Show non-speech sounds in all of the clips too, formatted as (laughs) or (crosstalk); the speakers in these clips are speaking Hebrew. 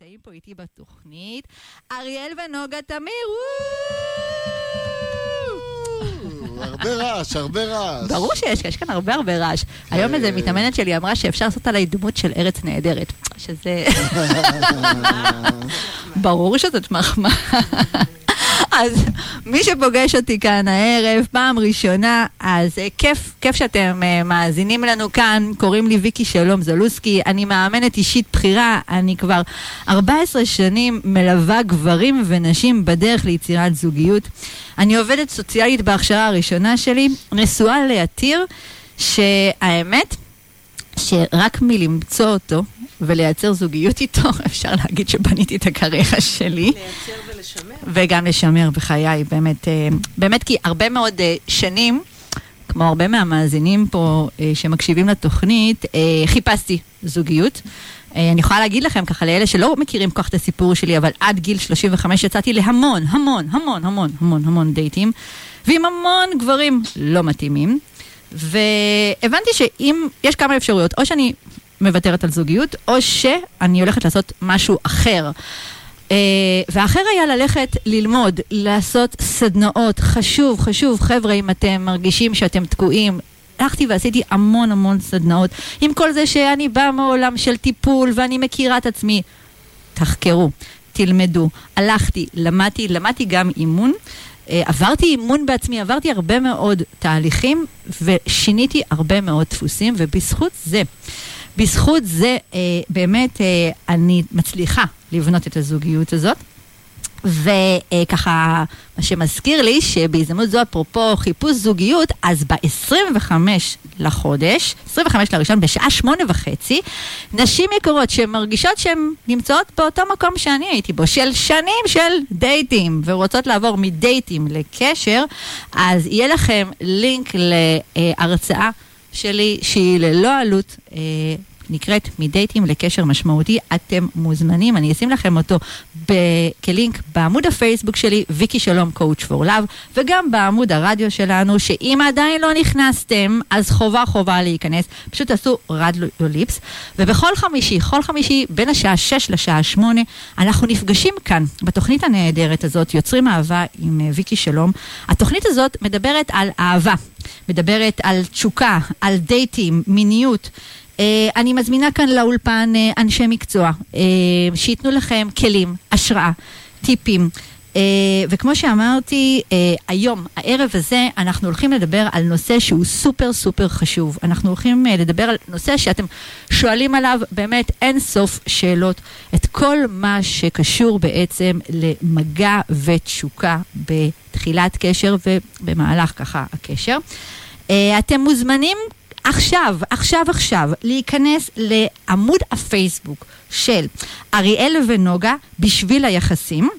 נמצאים פה איתי בתוכנית, אריאל ונוגה תמיר, הרבה רעש, הרבה רעש. ברור שיש, יש כאן הרבה הרבה רעש. היום איזה מתאמנת שלי אמרה שאפשר לעשות עליי דמות של ארץ נהדרת, שזה... (laughs) ברור שזאת מחמאה. אז מי שפוגש אותי כאן הערב, פעם ראשונה, אז uh, כיף, כיף שאתם uh, מאזינים לנו כאן. קוראים לי ויקי שלום זלוסקי, אני מאמנת אישית בכירה, אני כבר 14 שנים מלווה גברים ונשים בדרך ליצירת זוגיות. אני עובדת סוציאלית בהכשרה הראשונה שלי, נשואה ליתיר, שהאמת, שרק מלמצוא אותו, ולייצר זוגיות איתו, (laughs) אפשר להגיד שבניתי את הקריירה שלי. לייצר ולשמר. וגם לשמר בחיי, באמת, אה, באמת כי הרבה מאוד אה, שנים, כמו הרבה מהמאזינים פה אה, שמקשיבים לתוכנית, חיפשתי זוגיות. אני יכולה להגיד לכם ככה, לאלה שלא מכירים כל כך את הסיפור שלי, אבל עד גיל 35 יצאתי להמון, המון, המון, המון, המון, המון דייטים, ועם המון גברים לא מתאימים. והבנתי שאם, יש כמה אפשרויות, או שאני מוותרת על זוגיות, או שאני הולכת לעשות משהו אחר. Uh, והאחר היה ללכת ללמוד, לעשות סדנאות, חשוב, חשוב, חבר'ה, אם אתם מרגישים שאתם תקועים, הלכתי ועשיתי המון המון סדנאות, עם כל זה שאני באה מעולם של טיפול ואני מכירה את עצמי. תחקרו, תלמדו. הלכתי, למדתי, למדתי גם אימון. Uh, עברתי אימון בעצמי, עברתי הרבה מאוד תהליכים ושיניתי הרבה מאוד דפוסים, ובזכות זה בזכות זה אה, באמת אה, אני מצליחה לבנות את הזוגיות הזאת. וככה, מה שמזכיר לי שבהזדמנות זו, אפרופו חיפוש זוגיות, אז ב-25 לחודש, 25 לראשון, בשעה שמונה וחצי, נשים יקרות שמרגישות שהן נמצאות באותו מקום שאני הייתי בו, של שנים של דייטים, ורוצות לעבור מדייטים לקשר, אז יהיה לכם לינק להרצאה. שלי, שהיא ללא עלות. נקראת מדייטים לקשר משמעותי, אתם מוזמנים, אני אשים לכם אותו ב- כלינק בעמוד הפייסבוק שלי, ויקי שלום קואוצ' פור לאב, וגם בעמוד הרדיו שלנו, שאם עדיין לא נכנסתם, אז חובה חובה להיכנס, פשוט תעשו רדיו ליפס, ובכל חמישי, כל חמישי, בין השעה 6 לשעה 8, אנחנו נפגשים כאן, בתוכנית הנהדרת הזאת, יוצרים אהבה עם אה, ויקי שלום. התוכנית הזאת מדברת על אהבה, מדברת על תשוקה, על דייטים, מיניות. Uh, אני מזמינה כאן לאולפן uh, אנשי מקצוע, uh, שייתנו לכם כלים, השראה, טיפים. Uh, וכמו שאמרתי, uh, היום, הערב הזה, אנחנו הולכים לדבר על נושא שהוא סופר סופר חשוב. אנחנו הולכים uh, לדבר על נושא שאתם שואלים עליו באמת אין סוף שאלות. את כל מה שקשור בעצם למגע ותשוקה בתחילת קשר ובמהלך ככה הקשר. אתם מוזמנים עכשיו, עכשיו, עכשיו, להיכנס לעמוד הפייסבוק של אריאל ונוגה בשביל היחסים,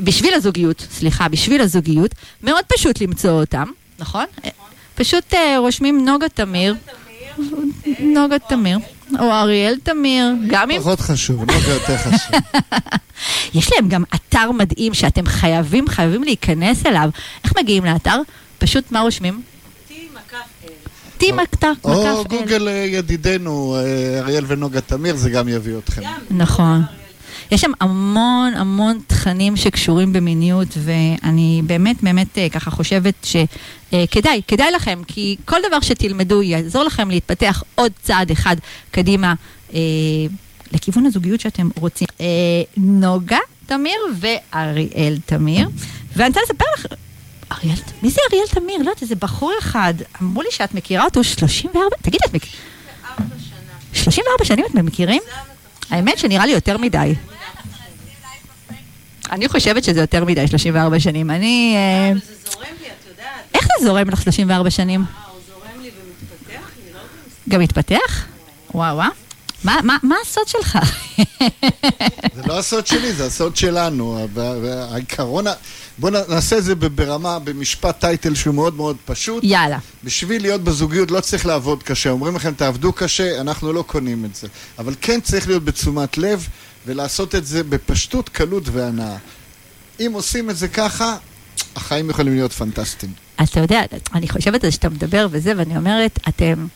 בשביל הזוגיות, סליחה, בשביל הזוגיות, מאוד פשוט למצוא אותם, נכון? פשוט uh, רושמים נוגה תמיר, נוגה תמיר, או אריאל תמיר, גם אם... פחות חשוב, נוגה יותר חשוב. (laughs) יש להם גם אתר מדהים שאתם חייבים, חייבים להיכנס אליו. איך מגיעים לאתר? פשוט מה רושמים? טי מקף אל. או גוגל אה, ידידנו, אה, אריאל ונוגה תמיר, זה גם יביא אתכם. נכון. יש שם המון המון תכנים שקשורים במיניות, ואני באמת באמת אה, ככה חושבת שכדאי, כדאי לכם, כי כל דבר שתלמדו יעזור לכם להתפתח עוד צעד אחד קדימה אה, לכיוון הזוגיות שאתם רוצים. אה, נוגה תמיר ואריאל תמיר, ואני רוצה לספר לך... אריאל, מי זה אריאל תמיר? לא יודעת, איזה בחור אחד. אמרו לי שאת מכירה אותו 34... תגידי, את מכירה... 34 שנים את מכירים? האמת שנראה לי יותר מדי. אני חושבת שזה יותר מדי, 34 שנים. אני... אה, אבל זה זורם לי, את יודעת. איך זה זורם לך 34 שנים? אה, הוא זורם לי ומתפתח? גם מתפתח? וואו וואו. מה, מה, מה הסוד שלך? זה לא הסוד שלי, זה הסוד שלנו. העיקרון, בואו נעשה את זה ברמה, במשפט טייטל שהוא מאוד מאוד פשוט. יאללה. בשביל להיות בזוגיות לא צריך לעבוד קשה. אומרים לכם, תעבדו קשה, אנחנו לא קונים את זה. אבל כן צריך להיות בתשומת לב ולעשות את זה בפשטות, קלות והנאה. אם עושים את זה ככה, החיים יכולים להיות פנטסטיים. אתה יודע, אני חושבת על שאתה מדבר וזה, ואני אומרת, אתם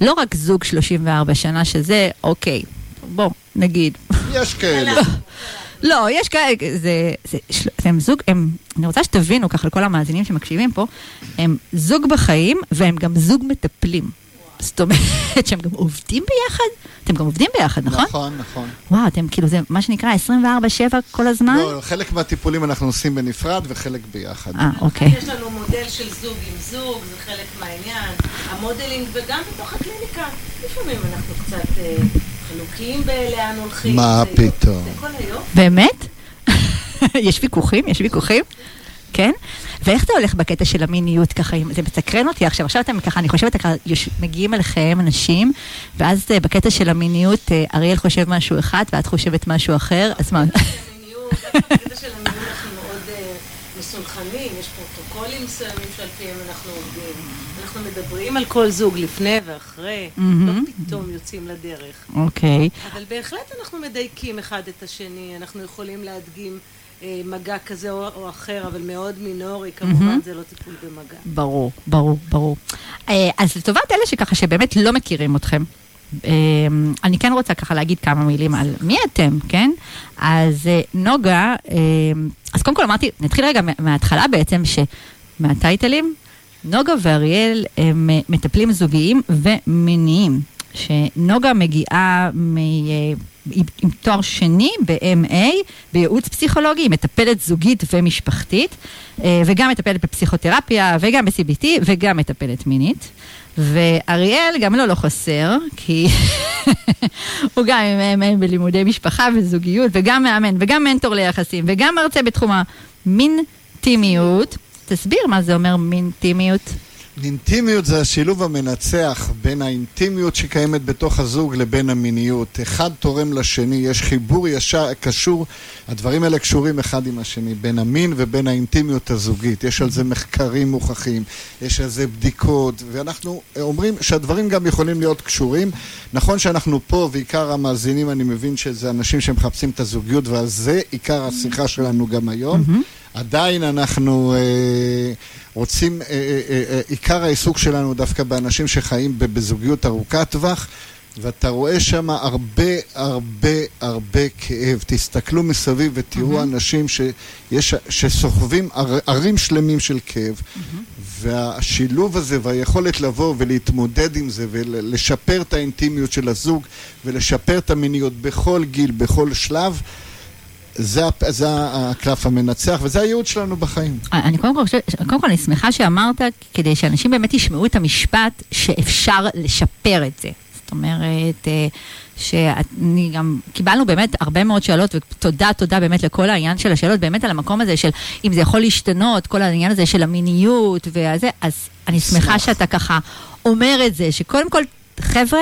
לא רק זוג 34 שנה, שזה, אוקיי, בוא, נגיד, יש כאלה. (laughs) לא, יש כאלה, זה, זה, הם זוג, הם, אני רוצה שתבינו ככה לכל המאזינים שמקשיבים פה, הם זוג בחיים והם גם זוג מטפלים. זאת אומרת שהם גם עובדים ביחד? אתם גם עובדים ביחד, נכון? נכון, נכון. וואו, אתם כאילו, זה מה שנקרא 24-7 כל הזמן? לא, חלק מהטיפולים אנחנו עושים בנפרד וחלק ביחד. אה, אוקיי. יש לנו מודל של זוג עם זוג, זה חלק מהעניין. המודלינג, וגם בתוך הקליניקה, לפעמים אנחנו קצת אה, חלוקים בלאן הולכים. מה פתאום? זה כל היום. באמת? (laughs) יש ויכוחים? יש ויכוחים? כן? ואיך זה הולך בקטע של המיניות ככה, אם- זה מסקרן אותי עכשיו, עכשיו אתם ככה, אני חושבת, ככה, יוש- מגיעים אליכם אנשים, ואז אה, בקטע של המיניות, אה, אריאל חושב משהו אחד ואת חושבת משהו אחר, אז מה? בקטע של (laughs) המיניות אנחנו מאוד אה, מסונכרנים, יש פרוטוקולים מסוימים שעל פיהם אנחנו עובדים. אנחנו מדברים על כל זוג לפני ואחרי, מהמם. לא פתאום יוצאים לדרך. אוקיי. אבל בהחלט אנחנו מדייקים אחד את השני, אנחנו יכולים להדגים מגע כזה או, או אחר, אבל מאוד מינורי, כמובן מהמם. זה לא טיפול במגע. ברור, ברור, ברור. אה, אז לטובת אלה שככה שבאמת לא מכירים אתכם, אה, אני כן רוצה ככה להגיד כמה מילים על מי אתם, כן? אז אה, נוגה, אה, אז קודם כל אמרתי, נתחיל רגע מה- מההתחלה בעצם, שמהטייטלים, נוגה ואריאל הם אה, מטפלים זוגיים ומיניים. שנוגה מגיעה מ... אה, עם, עם תואר שני ב-MA, בייעוץ פסיכולוגי, היא מטפלת זוגית ומשפחתית, אה, וגם מטפלת בפסיכותרפיה, וגם ב-CBT, וגם מטפלת מינית. ואריאל גם לו לא חסר, כי (laughs) הוא גם עם MA בלימודי משפחה וזוגיות, וגם מאמן, וגם מנטור ליחסים, וגם מרצה בתחום המינטימיות. תסביר מה זה אומר מינטימיות. אינטימיות זה השילוב המנצח בין האינטימיות שקיימת בתוך הזוג לבין המיניות. אחד תורם לשני, יש חיבור ישר, קשור, הדברים האלה קשורים אחד עם השני, בין המין ובין האינטימיות הזוגית. יש על זה מחקרים מוכחים, יש על זה בדיקות, ואנחנו אומרים שהדברים גם יכולים להיות קשורים. נכון שאנחנו פה, ועיקר המאזינים, אני מבין שזה אנשים שמחפשים את הזוגיות, ועל זה עיקר השיחה שלנו גם היום. עדיין אנחנו אה, רוצים, אה, אה, אה, עיקר העיסוק שלנו דווקא באנשים שחיים בזוגיות ארוכת טווח, ואתה רואה שם הרבה הרבה הרבה כאב. תסתכלו מסביב ותראו אנשים שיש, שסוחבים ער, ערים שלמים של כאב, והשילוב הזה והיכולת לבוא ולהתמודד עם זה ולשפר את האינטימיות של הזוג ולשפר את המיניות בכל גיל, בכל שלב, זה, זה הקלף המנצח, וזה הייעוד שלנו בחיים. אני קודם כל קודם כל אני שמחה שאמרת, כדי שאנשים באמת ישמעו את המשפט שאפשר לשפר את זה. זאת אומרת, אה, שאני גם, קיבלנו באמת הרבה מאוד שאלות, ותודה, תודה באמת לכל העניין של השאלות, באמת על המקום הזה של אם זה יכול להשתנות, כל העניין הזה של המיניות והזה, אז אני שמחה אשמח. שאתה ככה אומר את זה, שקודם כל, חבר'ה,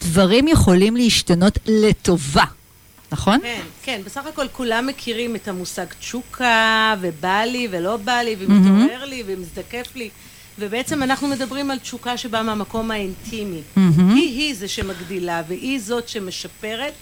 דברים יכולים להשתנות לטובה, נכון? כן, כן, בסך הכל כולם מכירים את המושג תשוקה, ובא לי ולא בא לי. ומתעורר לי ומזדקף לי. ובעצם אנחנו מדברים על תשוקה שבאה מהמקום האינטימי. מהמם. היא-היא זה שמגדילה, והיא זאת שמשפרת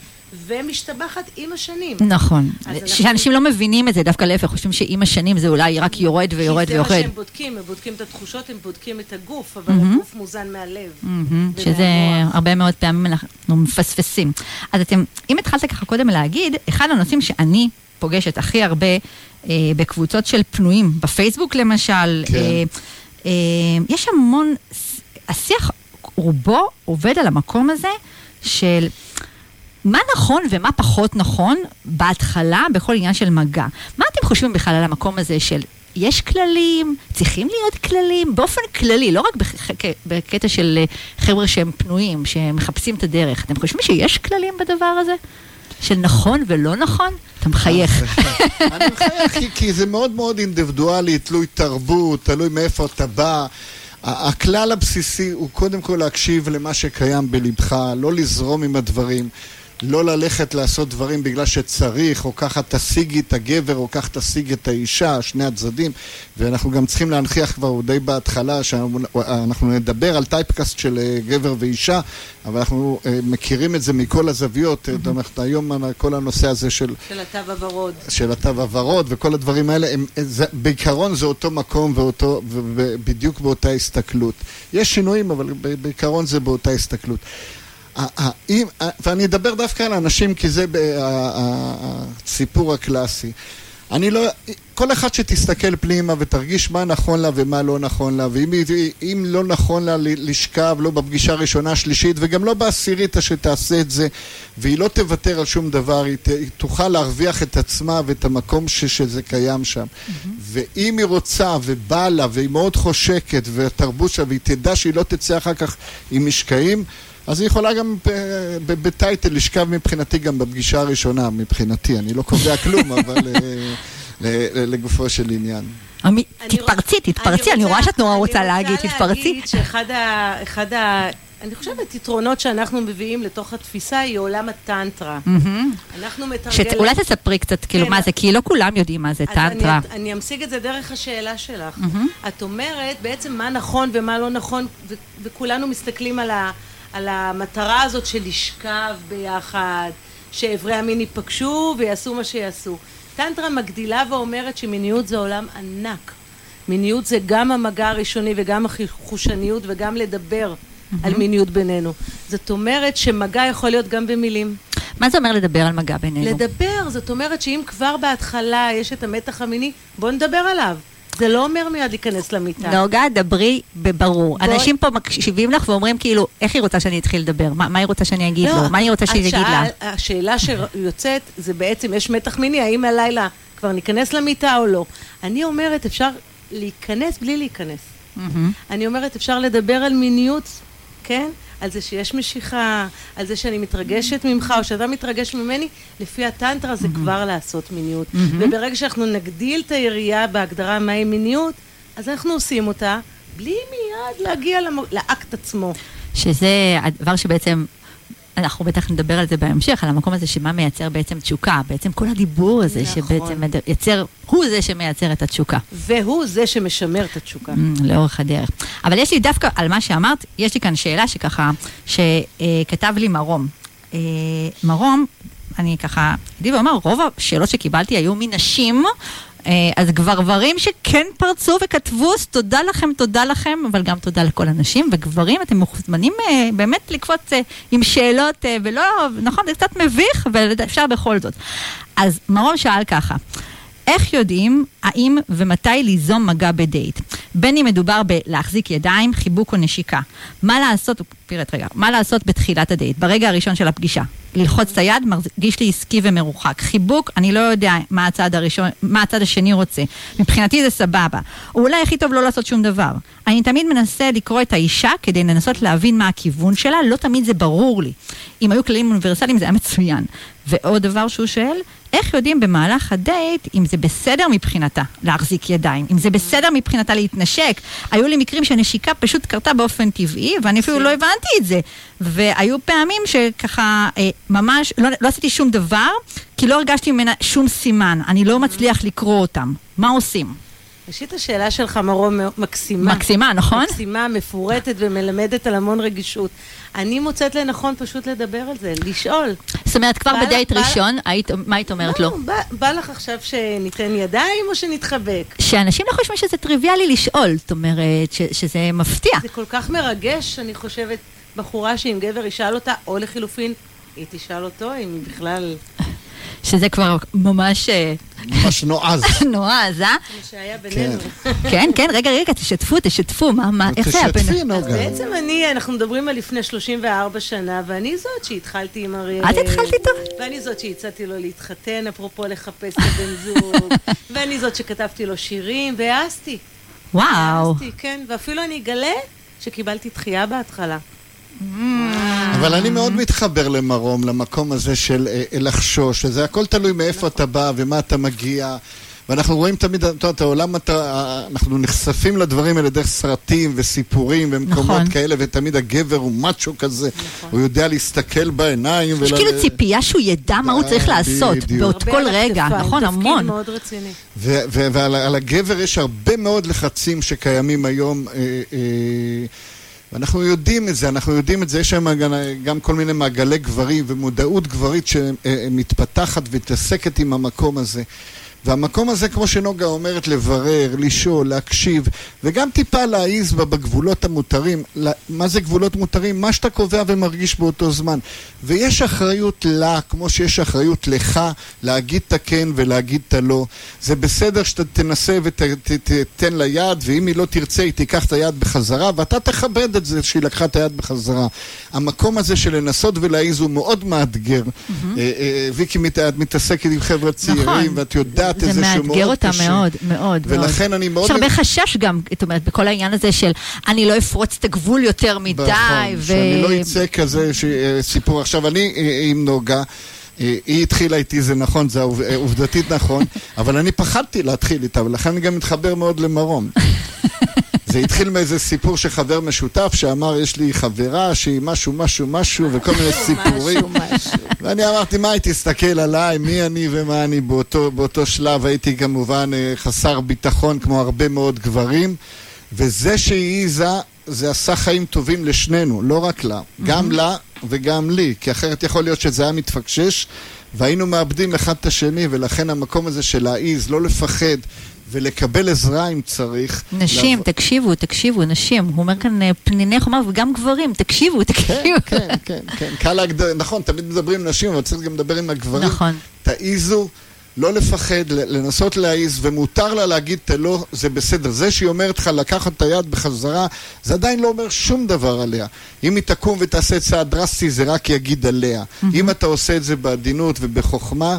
ומשתבחת עם השנים. נכון. אז אנחנו- שאנשים לא מבינים את זה, דווקא להפך, חושבים שעם השנים זה אולי רק יורד ויורד כי זה מה ויורד. שהם בודקים, הם בודקים את התחושות, הם בודקים את הגוף, אבל מהמם. הגוף מוזן מהלב. מהמם, שזה. הרבה מאוד פעמים אנחנו מפספסים. אז אתם, אם התחלת ככה קודם להגיד, אחד הנושאים שאני פוגשת הכי הרבה אה, בקבוצות של פנויים, בפייסבוק למשל, כן. אה, אה, יש המון, השיח רובו עובד על המקום הזה של מה נכון ומה פחות נכון בהתחלה בכל עניין של מגע. מה אתם חושבים בכלל על המקום הזה של יש כללים, צריכים להיות כללים, באופן כללי, לא רק בח- בקטע של אה, חבר'ה שהם פנויים, שמחפשים את הדרך. אתם חושבים שיש כללים בדבר הזה? של נכון ולא נכון? אתה מחייך. (laughs) אני מחייך כי, כי זה מאוד מאוד אינדיבידואלי, תלוי תרבות, תלוי מאיפה אתה בא. הכלל הבסיסי הוא קודם כל להקשיב למה שקיים בלבך, לא לזרום עם הדברים, לא ללכת לעשות דברים בגלל שצריך, או ככה תשיגי את הגבר, או ככה תשיג את האישה, שני הצדדים. ואנחנו גם צריכים להנכיח כבר די בהתחלה, שאנחנו נדבר על typecast של אה, גבר ואישה, אבל אנחנו אה, מכירים את זה מכל הזוויות. זאת אומרת, היום כל הנושא הזה של... של התו הוורוד. של התו הוורוד וכל הדברים האלה, הם, זה, בעיקרון זה אותו מקום ואותו, ובדיוק באותה הסתכלות. יש שינויים, אבל בעיקרון זה באותה הסתכלות. ואני אדבר דווקא על אנשים, כי זה הסיפור הקלאסי. אני לא, כל אחד שתסתכל פנימה ותרגיש מה נכון לה ומה לא נכון לה, ואם לא נכון לה לשכב, לא בפגישה הראשונה, השלישית, וגם לא בעשירית שתעשה את זה, והיא לא תוותר על שום דבר, היא, ת, היא תוכל להרוויח את עצמה ואת המקום ש, שזה קיים שם. ואם היא רוצה ובא לה, והיא מאוד חושקת, והתרבות שלה, והיא תדע שהיא לא תצא אחר כך עם משקעים, אז היא יכולה גם ב- ב- בטייטל לשכב מבחינתי גם בפגישה הראשונה, מבחינתי. אני לא קובע כלום, (laughs) אבל אה, ל- ל- לגופו של עניין. תתפרצי, תתפרצי, אני רואה שאת נורא רוצה להגיד, אני רוצה תתפרצי. להגיד שאחד ה... אני חושבת, יתרונות שאנחנו מביאים לתוך התפיסה היא עולם הטנטרה. מהמם. אנחנו מתרגלים... שאולי תספרי קצת, כאילו, כן, מה זה, כי לא כולם יודעים מה זה טנטרה. אני, אני אמשיג את זה דרך השאלה שלך. מהמם. את אומרת בעצם מה נכון ומה לא נכון, ו- וכולנו מסתכלים על, ה- על המטרה הזאת של לשכב ביחד, שאיברי המין ייפגשו ויעשו מה שיעשו. טנטרה מגדילה ואומרת שמיניות זה עולם ענק. מיניות זה גם המגע הראשוני וגם החושניות וגם לדבר על מיניות בינינו. זאת אומרת שמגע יכול להיות גם במילים. מה זה אומר לדבר על מגע בינינו? לדבר, זאת אומרת שאם כבר בהתחלה יש את המתח המיני, בוא נדבר עליו. זה לא אומר מיד להיכנס למיטה. נוגה, דברי בברור. בואי- אנשים פה מקשיבים לך ואומרים כאילו, איך היא רוצה שאני אתחיל לדבר? מה מה היא רוצה שאני אגיד לא, לו? מה היא רוצה שאני את אגיד לה? שאל- השאלה שיוצאת זה בעצם, יש מתח מיני, האם הלילה כבר ניכנס למיטה או לא. אני אומרת, אפשר להיכנס בלי להיכנס. מהמם. אני אומרת, אפשר לדבר על מיניות, כן? על זה שיש משיכה, על זה שאני מתרגשת ממך, או שאתה מתרגש ממני, לפי הטנטרה זה כבר לעשות מיניות. וברגע שאנחנו נגדיל את היריעה בהגדרה מהי מיניות, אז אנחנו עושים אותה, בלי מיד להגיע למ... לאקט עצמו. שזה הדבר שבעצם, אנחנו בטח נדבר על זה בהמשך, על המקום הזה שמה מייצר בעצם תשוקה. בעצם כל הדיבור הזה נכון. שבעצם מייצר, הוא זה שמייצר את התשוקה. והוא זה שמשמר את התשוקה. Mm, לאורך הדרך. אבל יש לי דווקא, על מה שאמרת, יש לי כאן שאלה שככה, שכתב לי מרום. אה, מרום, אני ככה, אגיד ואומר, רוב השאלות שקיבלתי היו מנשים. אה, אז גברברים שכן פרצו וכתבו, אז תודה לכם, תודה לכם, אבל גם תודה לכל הנשים. וגברים, אתם מוזמנים אה, באמת לקפוץ אה, עם שאלות, ולא, נכון, זה קצת מביך, אבל אפשר בכל זאת. אז מרום שאל ככה, איך יודעים האם ומתי ליזום מגע בדייט? בין אם מדובר בלהחזיק ידיים, חיבוק או נשיקה. מה לעשות, פירט רגע, מה לעשות בתחילת הדייט, ברגע הראשון של הפגישה? ללחוץ את היד, מרגיש לי עסקי ומרוחק. חיבוק, אני לא יודע מה הצד הראשון, מה הצד השני רוצה. מבחינתי זה סבבה. או אולי הכי טוב לא לעשות שום דבר. אני תמיד מנסה לקרוא את האישה כדי לנסות להבין מה הכיוון שלה, לא תמיד זה ברור לי. אם היו כללים אוניברסליים זה היה מצוין. ועוד דבר שהוא שואל, איך יודעים במהלך הדייט אם זה בסדר מבחינתה להחזיק ידיים, אם זה בסדר מבחינתה להתנשק. היו לי מקרים שהנשיקה פשוט קרתה באופן טבעי, ואני אפילו לא הבנתי את זה. והיו פעמים שככה אה, ממש לא, לא עשיתי שום דבר, כי לא הרגשתי ממנה שום סימן, אני לא מצליח לקרוא אותם. מה עושים? ראשית, השאלה שלך, מרום, מקסימה. מקסימה, נכון? מקסימה, מפורטת ומלמדת על המון רגישות. אני מוצאת לנכון פשוט לדבר על זה, לשאול. זאת אומרת, כבר בא- בדייט בא- ראשון, היית, מה היית אומרת לו? לא, בא, בא לך עכשיו שניתן ידיים או שנתחבק? שאנשים לא חושבים שזה טריוויאלי לשאול, זאת אומרת, ש, שזה מפתיע. זה כל כך מרגש, אני חושבת, בחורה שאם גבר ישאל אותה, או לחילופין, היא תשאל אותו, אם היא בכלל... שזה כבר ממש אה, ממש נועז. (laughs) נועז, אה? מה שהיה בינינו. כן, כן, רגע, רגע, תשתפו, תשתפו, מה, מה, איך זה היה תשתפי, בינינו? אז נוגה. בעצם אני, אנחנו מדברים על לפני 34 שנה, ואני זאת שהתחלתי עם אריאל. את התחלת איתו? ואני זאת שהצעתי לו להתחתן, אפרופו לחפש את הבן זוג. (laughs) ואני זאת שכתבתי לו שירים, והעזתי. וואו. העזתי, כן. ואפילו אני אגלה שקיבלתי דחייה בהתחלה. אבל אני מאוד מתחבר למרום, למקום הזה של אה, אה, לחשוש, שזה הכל תלוי מאיפה אתה בא ומה אתה מגיע. ואנחנו רואים תמיד, את יודעת, העולם, אתה, אנחנו נחשפים לדברים האלה דרך סרטים וסיפורים ומקומות נכון. כאלה, ותמיד הגבר הוא מאצ'ו כזה, הוא יודע להסתכל בעיניים. יש ול- כאילו ציפייה שהוא ידע מה הוא צריך לעשות, בדיוק. בעוד כל רגע, נכון, המון. מאוד רציני. ו- ו- ועל על הגבר יש הרבה מאוד לחצים שקיימים היום. אה, אה, ואנחנו יודעים את זה, אנחנו יודעים את זה, יש גם, גם כל מיני מעגלי גברים ומודעות גברית שמתפתחת ומתעסקת עם המקום הזה. והמקום הזה, כמו שנוגה אומרת, לברר, לשאול, להקשיב, וגם טיפה להעיז בגבולות המותרים. מה זה גבולות מותרים? מה שאתה קובע ומרגיש באותו זמן. ויש אחריות לה, כמו שיש אחריות לך, להגיד את הכן ולהגיד את הלא. זה בסדר שאתה תנסה ותתן לה יד, ואם היא לא תרצה, היא תיקח את היד בחזרה, ואתה תכבד את זה שהיא לקחה את היד בחזרה. המקום הזה של לנסות ולהעיז הוא מאוד מאתגר. אה, ויקי מתעסקת עם חבר'ה צעירים, נכון. ואת יודעת איזה שהוא מאוד קשה. זה מאתגר אותה מאוד, מאוד. ולכן אני מאוד... יש הרבה חשש גם, זאת אומרת, בכל העניין הזה של אני לא אפרוץ את הגבול יותר מדי. נכון, שאני לא אצא כזה אה, סיפור. עכשיו, אני עם נוגה... היא התחילה איתי, זה נכון, זה עובדתית נכון, (laughs) אבל אני פחדתי להתחיל איתה, ולכן אני גם מתחבר מאוד למרום. (laughs) זה התחיל מאיזה סיפור של חבר משותף שאמר, יש לי חברה שהיא משהו, משהו, משהו, וכל מיני סיפורים. ואני אמרתי, מה, היא תסתכל עליי, מי אני ומה אני באותו, באותו שלב. הייתי כמובן אה, חסר ביטחון, כמו הרבה מאוד גברים. וזה שהיא העיזה, זה עשה חיים טובים לשנינו, לא רק לה. גם לה וגם לי, כי אחרת יכול להיות שזה היה מתפקשש, והיינו מאבדים אחד את השני, ולכן המקום הזה של להעיז, לא לפחד, ולקבל עזרה אם צריך. נשים, לעב... תקשיבו, תקשיבו, נשים. הוא אומר כאן אה, פניני חומה וגם גברים, תקשיבו, תקשיבו. כן, כן, כן, כן. קל להגדיר, נכון, תמיד מדברים עם נשים, אבל צריך גם לדבר עם הגברים. נכון. תעיזו. לא לפחד, לנסות להעיז, ומותר לה להגיד את הלא, זה בסדר. זה שהיא אומרת לך לקחת את היד בחזרה, זה עדיין לא אומר שום דבר עליה. אם היא תקום ותעשה צעד דרסטי, זה רק יגיד עליה. Mm-hmm. אם אתה עושה את זה בעדינות ובחוכמה,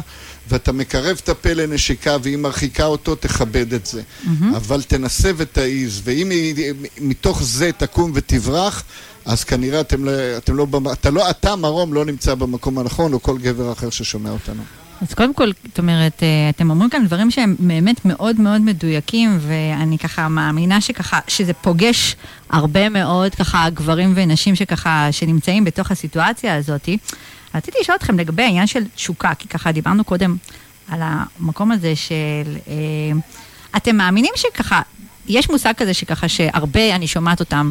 ואתה מקרב את הפה לנשיקה והיא מרחיקה אותו, תכבד את זה. Mm-hmm. אבל תנסה ותעיז, ואם היא מתוך זה תקום ותברח, אז כנראה אתם לא, אתם לא, אתה לא, אתה מרום לא נמצא במקום הנכון, או כל גבר אחר ששומע אותנו. אז קודם כל, זאת אומרת, אה, אתם אומרים כאן דברים שהם באמת מאוד מאוד מדויקים, ואני ככה מאמינה שככה, שזה פוגש הרבה מאוד ככה גברים ונשים שככה, שנמצאים בתוך הסיטואציה הזאת. רציתי לשאול אתכם לגבי העניין של תשוקה, כי ככה דיברנו קודם על המקום הזה של... אה, אתם מאמינים שככה, יש מושג כזה שככה שהרבה, אני שומעת אותם,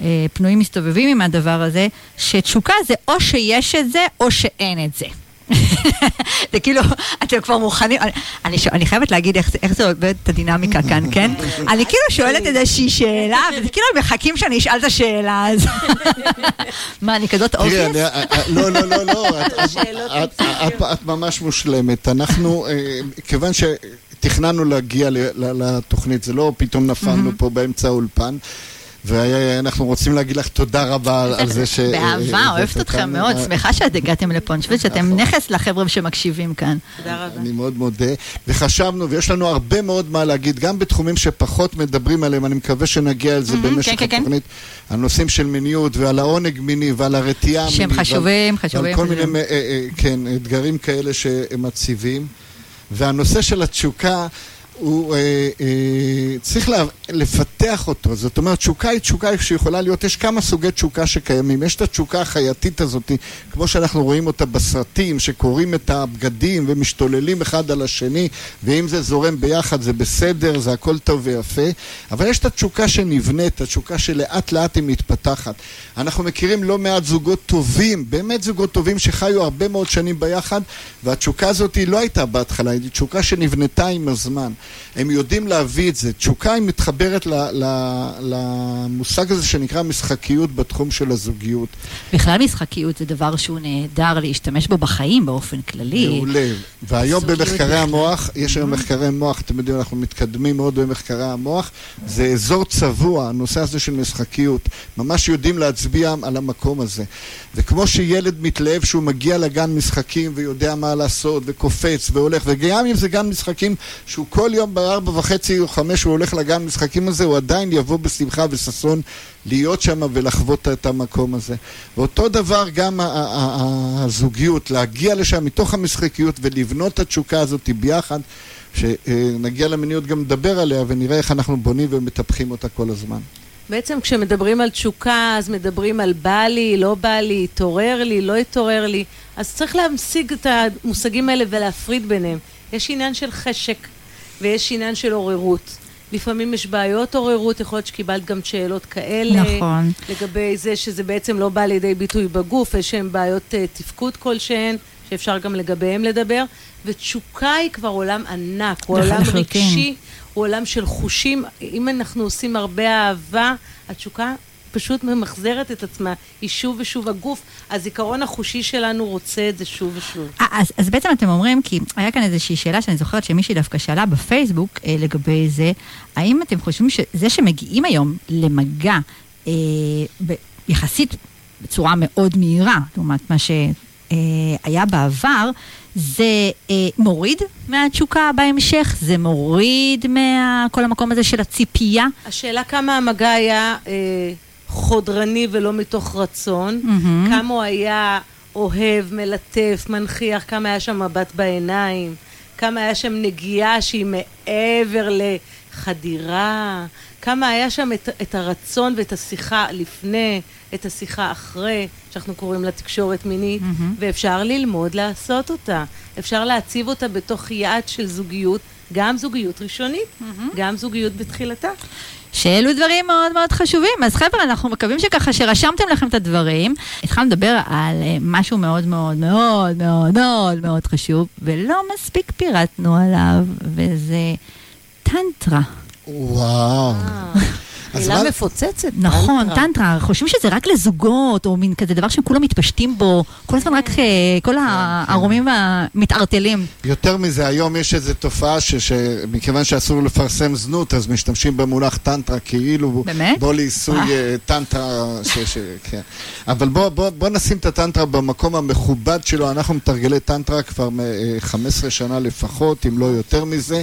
אה, פנויים מסתובבים עם הדבר הזה, שתשוקה זה או שיש את זה או שאין את זה. (laughs) זה כאילו, אתם כבר מוכנים, אני, אני, אני חייבת להגיד איך, איך זה עובד את הדינמיקה כאן, (laughs) כן? אני כאילו שואלת איזושהי שאלה, וזה כאילו מחכים שאני אשאל את השאלה הזאת. (laughs) מה, אני כזאת obvious? אה, אה, לא, לא, לא, לא, את ממש מושלמת. אנחנו, אה, כיוון שתכננו להגיע לתוכנית, זה לא פתאום נפלנו פה באמצע האולפן. ואנחנו רוצים להגיד לך תודה רבה על זה ש... (laughs) באהבה, אוהבת אתכם מאוד, שמחה שאת הגעתם לפה, אני חושבת שאתם נכון. נכס לחבר'ה שמקשיבים כאן. תודה רבה. אני מאוד מודה, וחשבנו, ויש לנו הרבה מאוד מה להגיד, גם בתחומים שפחות מדברים עליהם, אני מקווה שנגיע לזה במשך כן, כן, כן. התוכנית, על נושאים של מיניות, ועל העונג מיני, ועל הרתיעה המינית. שהם חשובים, חשובים. ועל כל מיני, אה, אה, כן, אתגרים כאלה שהם מציבים. והנושא של התשוקה... הוא אה, אה, צריך לה, לפתח אותו. זאת אומרת, תשוקה היא תשוקה שיכולה להיות, יש כמה סוגי תשוקה שקיימים. יש את התשוקה החייתית הזאת, כמו שאנחנו רואים אותה בסרטים, שקוראים את הבגדים ומשתוללים אחד על השני, ואם זה זורם ביחד זה בסדר, זה הכל טוב ויפה. אבל יש את התשוקה שנבנית, התשוקה שלאט לאט היא מתפתחת. אנחנו מכירים לא מעט זוגות טובים, באמת זוגות טובים שחיו הרבה מאוד שנים ביחד, והתשוקה הזאת לא הייתה בהתחלה, היא תשוקה שנבנתה עם הזמן. הם יודעים להביא את זה. תשוקה היא מתחברת ל, ל, למושג הזה שנקרא משחקיות בתחום של הזוגיות. בכלל משחקיות זה דבר שהוא נהדר להשתמש בו בחיים באופן כללי. מעולה. והיום במחקרי המוח, יש היום מחקרי מוח, אתם יודעים, אנחנו מתקדמים מאוד במחקרי המוח, זה אזור צבוע, הנושא הזה של משחקיות. ממש יודעים להצביע על המקום הזה. וכמו שילד מתלהב שהוא מגיע לגן משחקים ויודע מה לעשות, וקופץ והולך, וגם אם זה גן משחקים שהוא כל יום בארבע וחצי או חמש הוא הולך לגן משחקים הזה, הוא עדיין יבוא בשמחה וששון להיות שם ולחוות את המקום הזה. ואותו דבר גם הזוגיות, להגיע לשם מתוך המשחקיות ולבנות את התשוקה הזאת ביחד, שנגיע למיניות גם לדבר עליה ונראה איך אנחנו בונים ומטפחים אותה כל הזמן. בעצם כשמדברים על תשוקה, אז מדברים על בא לי, לא בא לי, התעורר לי, לא התעורר לי. אז צריך להמשיג את המושגים האלה ולהפריד ביניהם. יש עניין של חשק, ויש עניין של עוררות. לפעמים יש בעיות עוררות, יכול להיות שקיבלת גם שאלות כאלה. נכון. לגבי זה שזה בעצם לא בא לידי ביטוי בגוף, יש שהן בעיות uh, תפקוד כלשהן, שאפשר גם לגביהם לדבר, ותשוקה היא כבר עולם ענק, הוא עולם לחלוטין. רגשי, הוא עולם של חושים. אם אנחנו עושים הרבה אהבה, התשוקה פשוט ממחזרת את עצמה, היא שוב ושוב הגוף, הזיכרון החושי שלנו רוצה את זה שוב ושוב. אה, אז, אז בעצם אתם אומרים, כי היה כאן איזושהי שאלה שאני זוכרת שמישהי דווקא שאלה בפייסבוק אה, לגבי זה, האם אתם חושבים שזה שמגיעים היום למגע אה, ב, יחסית בצורה מאוד מהירה, לעומת מה שהיה בעבר, זה אה, מוריד מהתשוקה בהמשך? זה מוריד מכל המקום הזה של הציפייה? השאלה כמה המגע היה אה, חודרני ולא מתוך רצון, מהמם. כמה הוא היה אוהב, מלטף, מנכיח, כמה היה שם מבט בעיניים, כמה היה שם נגיעה שהיא מעבר לחדירה, כמה היה שם את, את הרצון ואת השיחה לפני, את השיחה אחרי, שאנחנו קוראים לה תקשורת מינית, מהמם. ואפשר ללמוד לעשות אותה. אפשר להציב אותה בתוך יעד של זוגיות, גם זוגיות ראשונית, גם זוגיות בתחילתה. שאלו דברים מאוד מאוד חשובים. אז חבר'ה, אנחנו מקווים שככה שרשמתם לכם את הדברים. התחלנו לדבר על אה, משהו מאוד מאוד מאוד מאוד מאוד מאוד חשוב, ולא מספיק פירטנו עליו, וזה טנטרה. וואו. מילה מה- מפוצצת. נכון, טנטרה. חושבים שזה רק לזוגות, או מין כזה דבר שכולם מתפשטים בו, כל הזמן רק אה, כל הערומים מתערטלים. יותר מזה, היום יש איזו תופעה ש- שמכיוון שאסור לפרסם זנות, אז משתמשים במונח טנטרה כאילו... באמת? בוא לעיסוי אה. אה, טנטרה, ש- ש- כן. אבל בוא, בוא, בוא נשים את הטנטרה במקום המכובד שלו, אנחנו מתרגלי טנטרה כבר מ- 15 שנה לפחות, אם לא יותר מזה.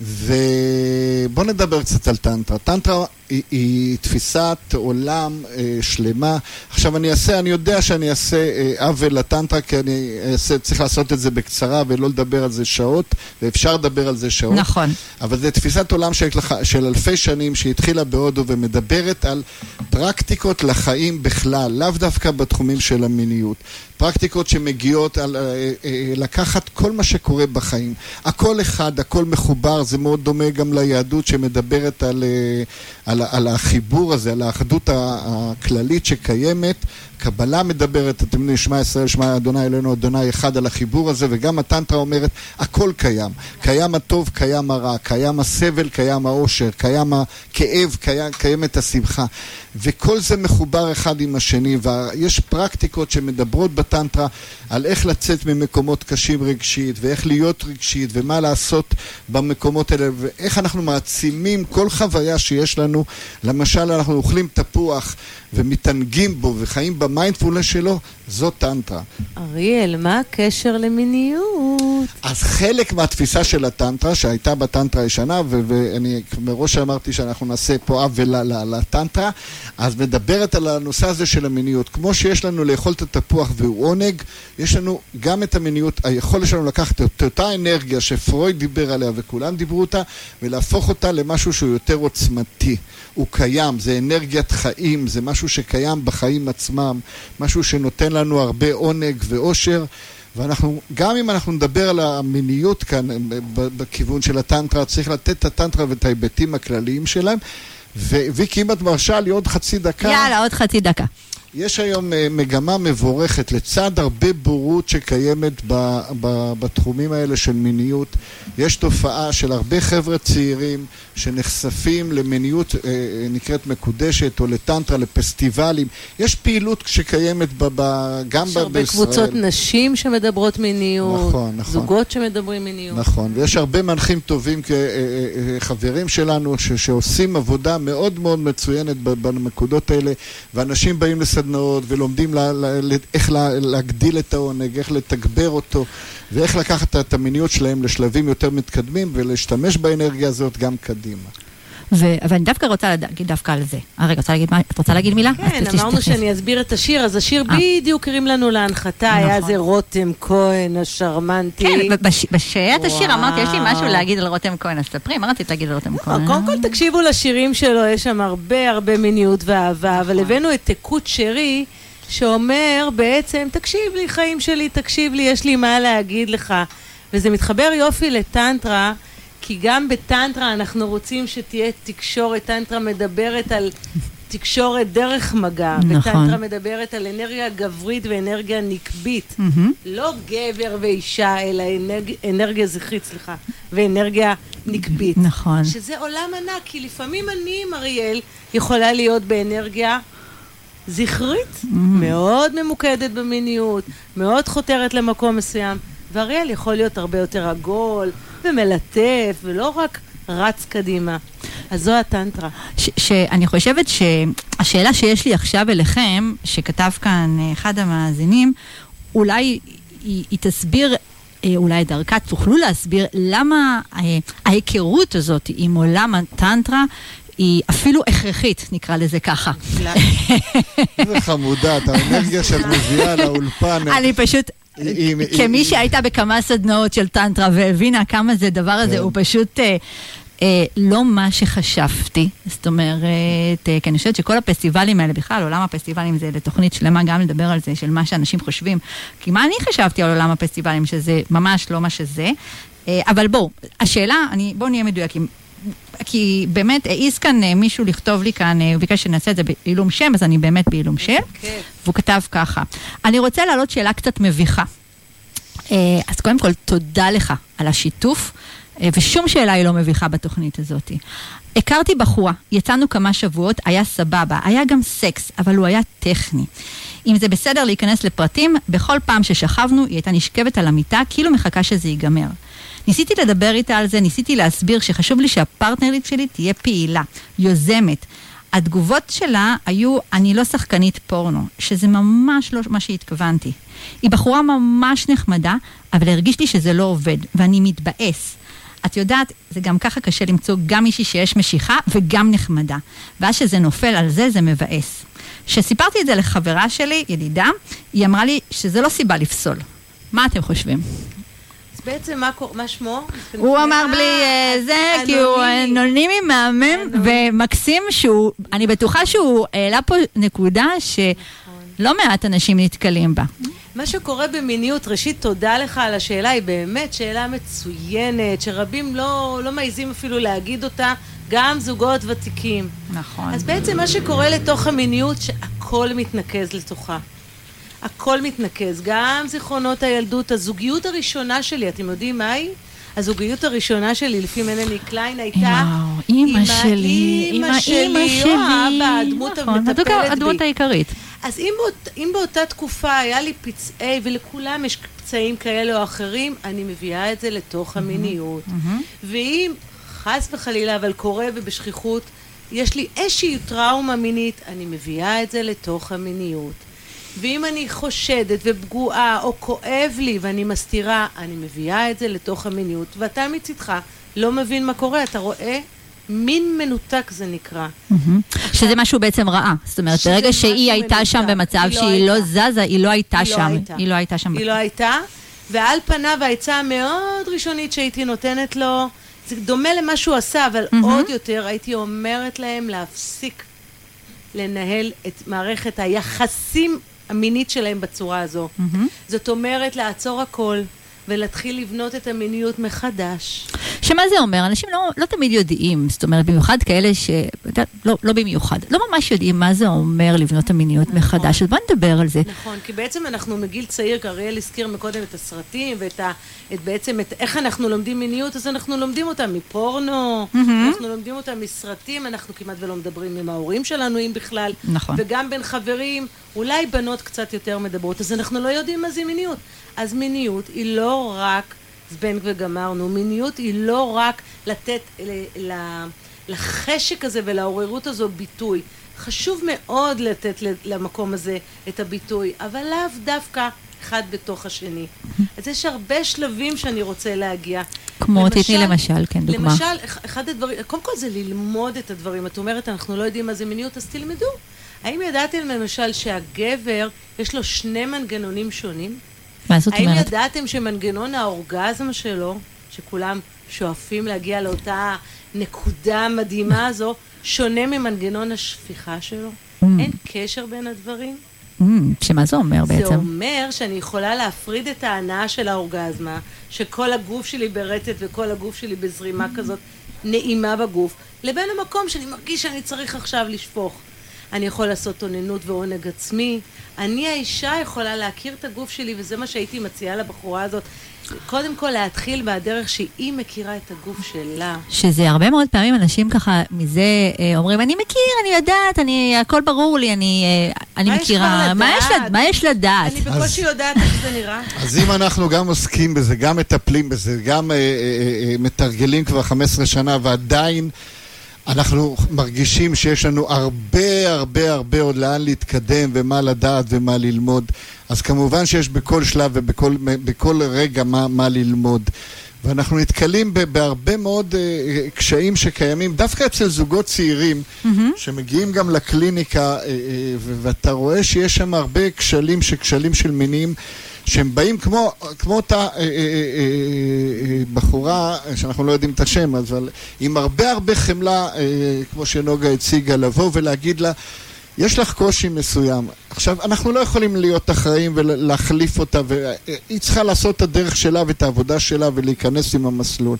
ובוא נדבר קצת על טנטרה. טנטרה היא, היא תפיסת עולם אה, שלמה. עכשיו אני אעשה, אני יודע שאני אעשה אה, עוול לטנטרה, כי אני אעשה, צריך לעשות את זה בקצרה ולא לדבר על זה שעות, ואפשר לדבר על זה שעות. נכון. אבל זו תפיסת עולם של, של אלפי שנים שהתחילה בהודו ומדברת על פרקטיקות לחיים בכלל, לאו דווקא בתחומים של המיניות. פרקטיקות שמגיעות על, אה, אה, לקחת כל מה שקורה בחיים. הכל אחד, הכל מחובר, זה מאוד דומה גם ליהדות שמדברת על, אה, על, על החיבור הזה, על האחדות הכללית שקיימת. קבלה מדברת, אתם יודעים, שמע ישראל, שמע אדוני אלוהינו, אדוני אחד על החיבור הזה, וגם הטנטרה אומרת, הכל קיים. קיים הטוב, קיים הרע, קיים הסבל, קיים האושר, קיים הכאב, קיים, קיימת השמחה. וכל זה מחובר אחד עם השני, ויש פרקטיקות שמדברות בטנטרה על איך לצאת ממקומות קשים רגשית, ואיך להיות רגשית, ומה לעשות במקומות האלה, ואיך אנחנו מעצימים כל חוויה שיש לנו. למשל, אנחנו אוכלים תפוח ומתענגים בו וחיים במיינדפולנס שלו, זאת טנטרה. אריאל, מה הקשר למיניות? אז חלק מהתפיסה של הטנטרה, שהייתה בטנטרה הישנה, ו- ואני מראש אמרתי שאנחנו נעשה פה עוול לטנטרה, אז מדברת על הנושא הזה של המיניות. כמו שיש לנו לאכול את התפוח והוא עונג, יש לנו גם את המיניות, היכולת שלנו לקחת את אותה אנרגיה שפרויד דיבר עליה וכולם דיברו אותה, ולהפוך אותה למשהו שהוא יותר עוצמתי. הוא קיים, זה אנרגיית חיים, זה משהו שקיים בחיים עצמם, משהו שנותן לנו הרבה עונג ואושר. ואנחנו, גם אם אנחנו נדבר על המיניות כאן, ב- בכיוון של הטנטרה, צריך לתת את הטנטרה ואת ההיבטים הכלליים שלהם. וויקי, אם את מרשה לי עוד חצי דקה, יאללה, עוד חצי דקה. יש היום אה, מגמה מבורכת לצד הרבה בורות שקיימת ב, ב, בתחומים האלה של מיניות. יש תופעה של הרבה חבר'ה צעירים שנחשפים למיניות אה, אה, נקראת מקודשת או לטנטרה, לפסטיבלים. יש פעילות שקיימת ב, ב, גם יש ב, הרבה בישראל. קבוצות נשים שמדברות מיניות, נכון, נכון. זוגות שמדברים מיניות. נכון, ויש הרבה מנחים טובים, חברים שלנו, ש- שעושים עבודה מאוד מאוד מצוינת בנקודות האלה, ואנשים באים לסדנאות ולומדים ל- ל- ל- איך לה- להגדיל את העונג, איך לתגבר אותו, ואיך לקחת את המיניות שלהם לשלבים יותר מתקדמים, ולהשתמש באנרגיה הזאת גם קדימה. ו- ואני דווקא רוצה להגיד דווקא על זה. אה, רגע, רוצה להגיד מה? את רוצה להגיד מילה? כן, אמרנו. שאני אסביר את השיר, אז השיר אה. בדיוק הרים לנו להנחתה, היה נכון. זה רותם כהן השרמנטי. כן, בש- בשעת השיר. אמרתי, יש לי משהו להגיד על רותם כהן, אז ספרי, מה רצית להגיד על רותם לא, כהן? קודם כל תקשיבו לשירים שלו, יש שם הרבה הרבה מיניות ואהבה, אבל הבאנו את תקות שרי, שאומר בעצם, תקשיב לי חיים שלי, תקשיב לי, יש לי מה להגיד לך. וזה מתחבר יופי לטנטרה, כי גם בטנטרה אנחנו רוצים שתהיה תקשורת, טנטרה מדברת על תקשורת דרך מגע. נכון. וטנטרה מדברת על אנרגיה גברית ואנרגיה נקבית. מהמם. לא גבר ואישה, אלא אנרג... אנרגיה זכרית, סליחה, ואנרגיה נקבית. נכון. שזה עולם ענק, כי לפעמים אני עם אריאל יכולה להיות באנרגיה זכרית, Mm-hmm. מאוד ממוקדת במיניות, מאוד חותרת למקום מסוים, ואריאל יכול להיות הרבה יותר עגול ומלטף, ולא רק רץ קדימה. אז זו הטנטרה. ש- שאני חושבת שהשאלה שיש לי עכשיו אליכם, שכתב כאן אה, אחד המאזינים, אולי היא, היא תסביר, אה, אולי דרכה תוכלו להסביר למה אה, ההיכרות הזאת עם עולם הטנטרה היא אפילו הכרחית, נקרא לזה ככה. (laughs) איזה חמודה, את האנרגיה שאת מביאה לאולפן. אני פשוט, כמי שהייתה בכמה סדנאות של טנטרה והבינה כמה זה דבר הזה, כן. הוא פשוט אה, לא מה שחשבתי. זאת אומרת, אה, כי אני חושבת שכל הפסטיבלים האלה, בכלל, עולם הפסטיבלים זה לתוכנית שלמה גם לדבר על זה, של מה שאנשים חושבים. כי מה אני חשבתי על עולם הפסטיבלים, שזה ממש לא מה שזה. אה, אבל בואו, השאלה, אני, בואו נהיה מדויקים. כי באמת העז כאן אה, מישהו לכתוב לי כאן, אה, הוא ביקש שנעשה את זה בעילום שם, אז אני באמת בעילום שם. כן. והוא כתב ככה, אני רוצה להעלות שאלה קצת מביכה. אה, אז קודם כל, תודה לך על השיתוף, ושום שאלה היא לא מביכה בתוכנית הזאת. הכרתי בחורה, יצאנו כמה שבועות, היה סבבה, היה גם סקס, אבל הוא היה טכני. אם זה בסדר להיכנס לפרטים, בכל פעם ששכבנו, היא הייתה נשכבת על המיטה, כאילו מחכה שזה ייגמר. ניסיתי לדבר איתה על זה, ניסיתי להסביר שחשוב לי שהפרטנרית שלי תהיה פעילה, יוזמת. התגובות שלה היו, אני לא שחקנית פורנו, שזה ממש לא מה שהתכוונתי. היא בחורה ממש נחמדה, אבל הרגיש לי שזה לא עובד, ואני מתבאס. את יודעת, זה גם ככה קשה למצוא גם מישהי שיש משיכה וגם נחמדה. ואז שזה נופל על זה, זה מבאס. כשסיפרתי את זה לחברה שלי, ידידה, היא אמרה לי שזה לא סיבה לפסול. מה אתם חושבים? בעצם מה שמו? הוא אמר בלי אה, זה, כי הוא אנונימי. אנונימי מהמם. ומקסים שהוא, אני בטוחה שהוא העלה פה נקודה שלא מעט אנשים נתקלים בה. מה שקורה במיניות, ראשית תודה לך על השאלה, היא באמת שאלה מצוינת, שרבים לא, לא מעיזים אפילו להגיד אותה, גם זוגות ותיקים. נכון. אז בעצם מה שקורה לתוך המיניות, שהכל מתנקז לתוכה. הכל מתנקז, גם זיכרונות הילדות, הזוגיות הראשונה שלי, אתם יודעים מהי? הזוגיות הראשונה שלי, לפי מנלי קליין, הייתה... וואו, אימא שלי, אימא שלי, שלי. או האבא, הדמות נכון, המטפלת בי. הדמות העיקרית. אז אם, באות, אם באותה תקופה היה לי פצעי, ולכולם יש פצעים כאלה או אחרים, אני מביאה את זה לתוך המיניות. ואם חס וחלילה, אבל קורה ובשכיחות, יש לי איזושהי טראומה מינית, אני מביאה את זה לתוך המיניות. ואם אני חושדת ופגועה או כואב לי ואני מסתירה, אני מביאה את זה לתוך המיניות, ואתה מצידך לא מבין מה קורה, אתה רואה? מין מנותק זה נקרא. שזה משהו בעצם רעה. זאת אומרת, ברגע שהיא הייתה שם. במצב לא שהיא לא. זזה, היא לא הייתה היא לא שם. הייתה. היא לא הייתה שם. היא לא הייתה, ועל פניו העצה המאוד ראשונית שהייתי נותנת לו, זה דומה למה שהוא עשה, אבל. עוד יותר הייתי אומרת להם להפסיק לנהל את מערכת היחסים המינית שלהם בצורה הזו. מהמם. זאת אומרת, לעצור הכל. ולהתחיל לבנות את המיניות מחדש. שמה זה אומר? אנשים לא, לא תמיד יודעים, זאת אומרת, במיוחד כאלה ש... לא, לא במיוחד, לא ממש יודעים מה זה אומר לבנות המיניות נכון. מחדש, אז בוא נדבר על זה. נכון, כי בעצם אנחנו מגיל צעיר, אריאל הזכיר מקודם את הסרטים ואת ה, את בעצם את איך אנחנו לומדים מיניות, אז אנחנו לומדים אותה מפורנו, מהמם. אנחנו לומדים אותה מסרטים, אנחנו כמעט ולא מדברים עם ההורים שלנו, אם בכלל. נכון. וגם בין חברים, אולי בנות קצת יותר מדברות, אז אנחנו לא יודעים מה זה מיניות. אז מיניות היא לא רק זבנג וגמרנו, מיניות היא לא רק לתת לחשק הזה ולעוררות הזו ביטוי. חשוב מאוד לתת למקום הזה את הביטוי, אבל לאו דווקא אחד בתוך השני. אז יש הרבה שלבים שאני רוצה להגיע. כמו, תתני למשל, כן, דוגמה. למשל, אח- אחד הדברים, קודם כל זה ללמוד את הדברים. את אומרת, אנחנו לא יודעים מה זה מיניות, אז תלמדו. האם ידעתם למשל שהגבר, יש לו שני מנגנונים שונים? מה זאת האם אומרת? ידעתם שמנגנון האורגזם שלו, שכולם שואפים להגיע לאותה נקודה מדהימה הזו, שונה ממנגנון השפיכה שלו? Mm. אין קשר בין הדברים? Mm, שמה זה אומר זה בעצם? אומר שאני יכולה להפריד את ההנאה של האורגזמה, שכל הגוף שלי ברטט וכל הגוף שלי בזרימה כזאת נעימה בגוף, לבין המקום שאני מרגיש שאני צריך עכשיו לשפוך. אני יכול לעשות אוננות ועונג עצמי. אני האישה יכולה להכיר את הגוף שלי, וזה מה שהייתי מציעה לבחורה הזאת. קודם כל להתחיל מהדרך שהיא מכירה את הגוף שלה. שזה הרבה מאוד פעמים אנשים ככה מזה אה, אומרים, אני מכיר, אני יודעת, אני, הכל ברור לי, אני, אה, אני מה יש מכירה. כבר מה יש, לדעת? לד- מה יש לדעת? אני בקושי יודעת איך זה נראה. אז אם אנחנו גם עוסקים בזה, גם מטפלים בזה, גם אה, אה, אה, מתרגלים כבר 15 שנה, ועדיין אנחנו מרגישים שיש לנו הרבה הרבה הרבה עוד לאן להתקדם ומה לדעת ומה ללמוד, אז כמובן שיש בכל שלב ובכל בכל רגע מה, מה ללמוד. ואנחנו נתקלים בהרבה מאוד אה, קשיים שקיימים דווקא אצל זוגות צעירים שמגיעים גם לקליניקה אה, אה, ואתה רואה שיש שם הרבה כשלים שכשלים של מינים שהם באים כמו, כמו אותה אה, אה, אה, אה, בחורה, שאנחנו לא יודעים את השם, אבל עם הרבה הרבה חמלה, אה, כמו שנוגה הציגה, לבוא ולהגיד לה, יש לך קושי מסוים. עכשיו, אנחנו לא יכולים להיות אחראים ולהחליף אותה, והיא צריכה לעשות את הדרך שלה ואת העבודה שלה ולהיכנס עם המסלול.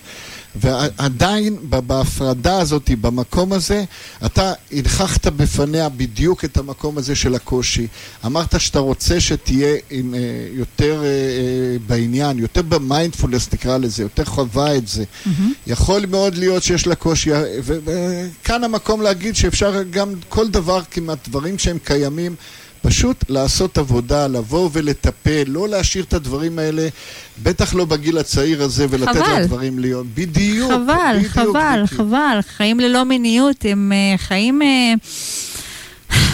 ועדיין, בהפרדה הזאת, במקום הזה, אתה הנכחת בפניה בדיוק את המקום הזה של הקושי. אמרת שאתה רוצה שתהיה עם, אה, יותר אה, אה, בעניין, יותר במיינדפולנס נקרא לזה, יותר חווה את זה. יכול מאוד להיות שיש לה קושי, וכאן המקום להגיד שאפשר גם כל דבר, כמעט דברים שהם קיימים, פשוט לעשות עבודה, לבוא ולטפל, לא להשאיר את הדברים האלה, בטח לא בגיל הצעיר הזה, ולתת חבל. לדברים להיות. בדיוק. חבל, בדיוק, חבל, בדיוק. חבל. חיים ללא מיניות הם אה, חיים... אה,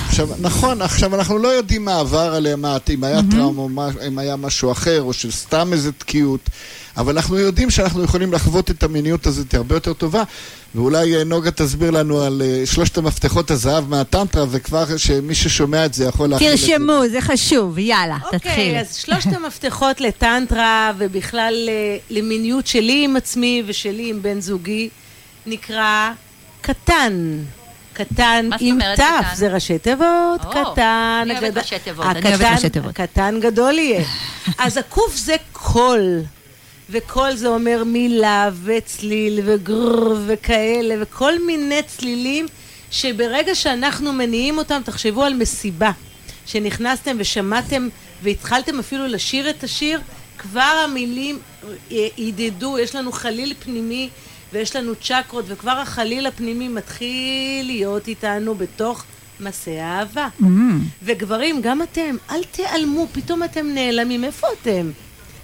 עכשיו, נכון, עכשיו אנחנו לא יודעים מה עבר עליהם, מה, אם היה טראומה, או מה- אם היה משהו אחר, או שסתם איזה תקיעות, אבל אנחנו יודעים שאנחנו יכולים לחוות את המיניות הזאת הרבה יותר טובה, ואולי אה, נוגה תסביר לנו על אה, שלושת המפתחות הזהב מהטנטרה, וכבר שמי ששומע את זה יכול להכיל את זה. תרשמו, זה חשוב, יאללה, תתחיל. אוקיי, אז שלושת המפתחות לטנטרה ובכלל אה, למיניות שלי עם עצמי ושלי עם בן זוגי נקרא קטן. קטן עם ת'? זה ראשי תיבות, קטן. אני אוהבת ראשי תיבות, אני אוהבת ראשי תיבות. הקטן גדול יהיה. (laughs) אז הקוף זה קול, וקול זה אומר מילה וצליל וגרר וכאלה, וכל מיני צלילים שברגע שאנחנו מניעים אותם, תחשבו על מסיבה, שנכנסתם ושמעתם והתחלתם אפילו לשיר את השיר, כבר המילים אה, ידדו, יש לנו חליל פנימי ויש לנו צ'קרות, וכבר החליל הפנימי מתחיל להיות איתנו בתוך מסע האהבה. Mm. וגברים, גם אתם, אל תיעלמו, פתאום אתם נעלמים, איפה אתם?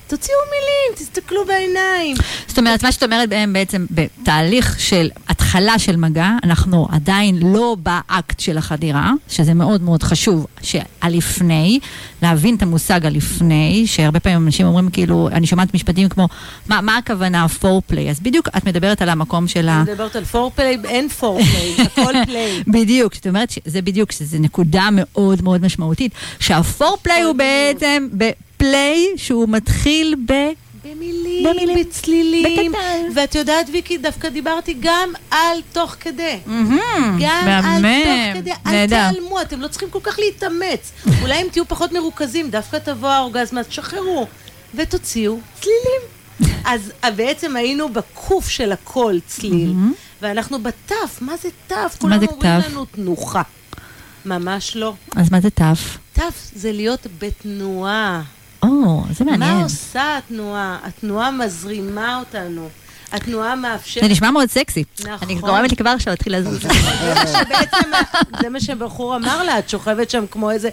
תוציאו מילים, תסתכלו בעיניים. זאת אומרת, מה שאת אומרת בהם בעצם, בתהליך של התחלה של מגע, אנחנו עדיין לא באקט של החדירה, שזה מאוד מאוד חשוב, שהלפני, להבין את המושג הלפני, שהרבה פעמים אנשים אומרים כאילו, אני שומעת משפטים כמו, מה, מה הכוונה פורפליי? אז בדיוק את מדברת על המקום של ה... אני מדברת על פורפליי, אין פורפליי, (laughs) הכל פליי. בדיוק, זאת אומרת שזה בדיוק, שזה נקודה מאוד מאוד משמעותית, שהפורפליי הוא. בעצם בפליי שהוא מתחיל ב... במילים, במילים. בצלילים. בקטן. ואת יודעת, ויקי, דווקא דיברתי גם על תוך כדי. מהמם, גם על תוך כדי, אל. תיעלמו, אתם לא צריכים כל כך להתאמץ. אולי אם תהיו פחות מרוכזים, דווקא תבוא האורגזמה, תשחררו, ותוציאו צלילים. אז אה, בעצם היינו בקוף של הכל צליל, ואנחנו בתף, מה זה תף? כולם אומרים? לנו תנוחה. ממש לא. אז מה זה תף? תף זה להיות בתנועה. או, זה מה מעניין. עושה התנועה? התנועה מזרימה אותנו. התנועה מאפשרת... זה נשמע מאוד סקסי. נכון. אני גורמת לי כבר עכשיו להתחיל לזוז. זה מה מה שבחור אמר לה, את שוכבת שם כמו איזה...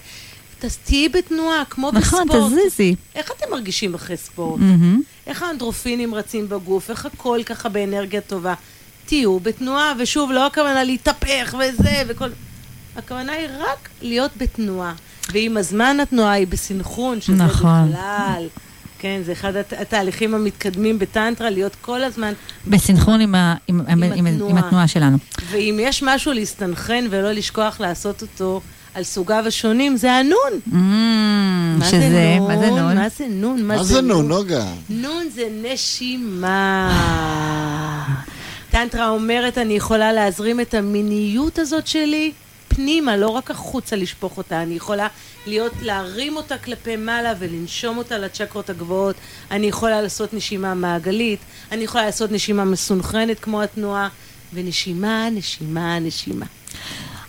תהיי בתנועה, כמו נכון, בספורט. תזיזי. איך אתם מרגישים אחרי ספורט? איך האנדרופינים רצים בגוף? איך הכל ככה באנרגיה טובה? תהיו בתנועה, ושוב, לא הכוונה להתהפך וזה וכל... הכוונה היא רק להיות בתנועה. ועם הזמן התנועה היא בסנכרון, שזה נכון. בכלל... כן, זה אחד הת- התהליכים המתקדמים בטנטרה, להיות כל הזמן בסנכרון עם ה- עם- עם- עם- התנועה. עם התנועה שלנו. ואם יש משהו להסתנכרן ולא לשכוח לעשות אותו על סוגיו השונים, זה הנון. מהמם, מה שזה, זה מה זה נון? מה זה נון? מה זה נו, נוגה? נון זה נשימה. טנטרה אומרת, אני יכולה להזרים את המיניות הזאת שלי פנימה, לא רק החוצה לשפוך אותה. אני יכולה להיות, להרים אותה כלפי מעלה ולנשום אותה לצ'קרות הגבוהות. אני יכולה לעשות נשימה מעגלית. אני יכולה לעשות נשימה מסונכרנת כמו התנועה. ונשימה, נשימה, נשימה.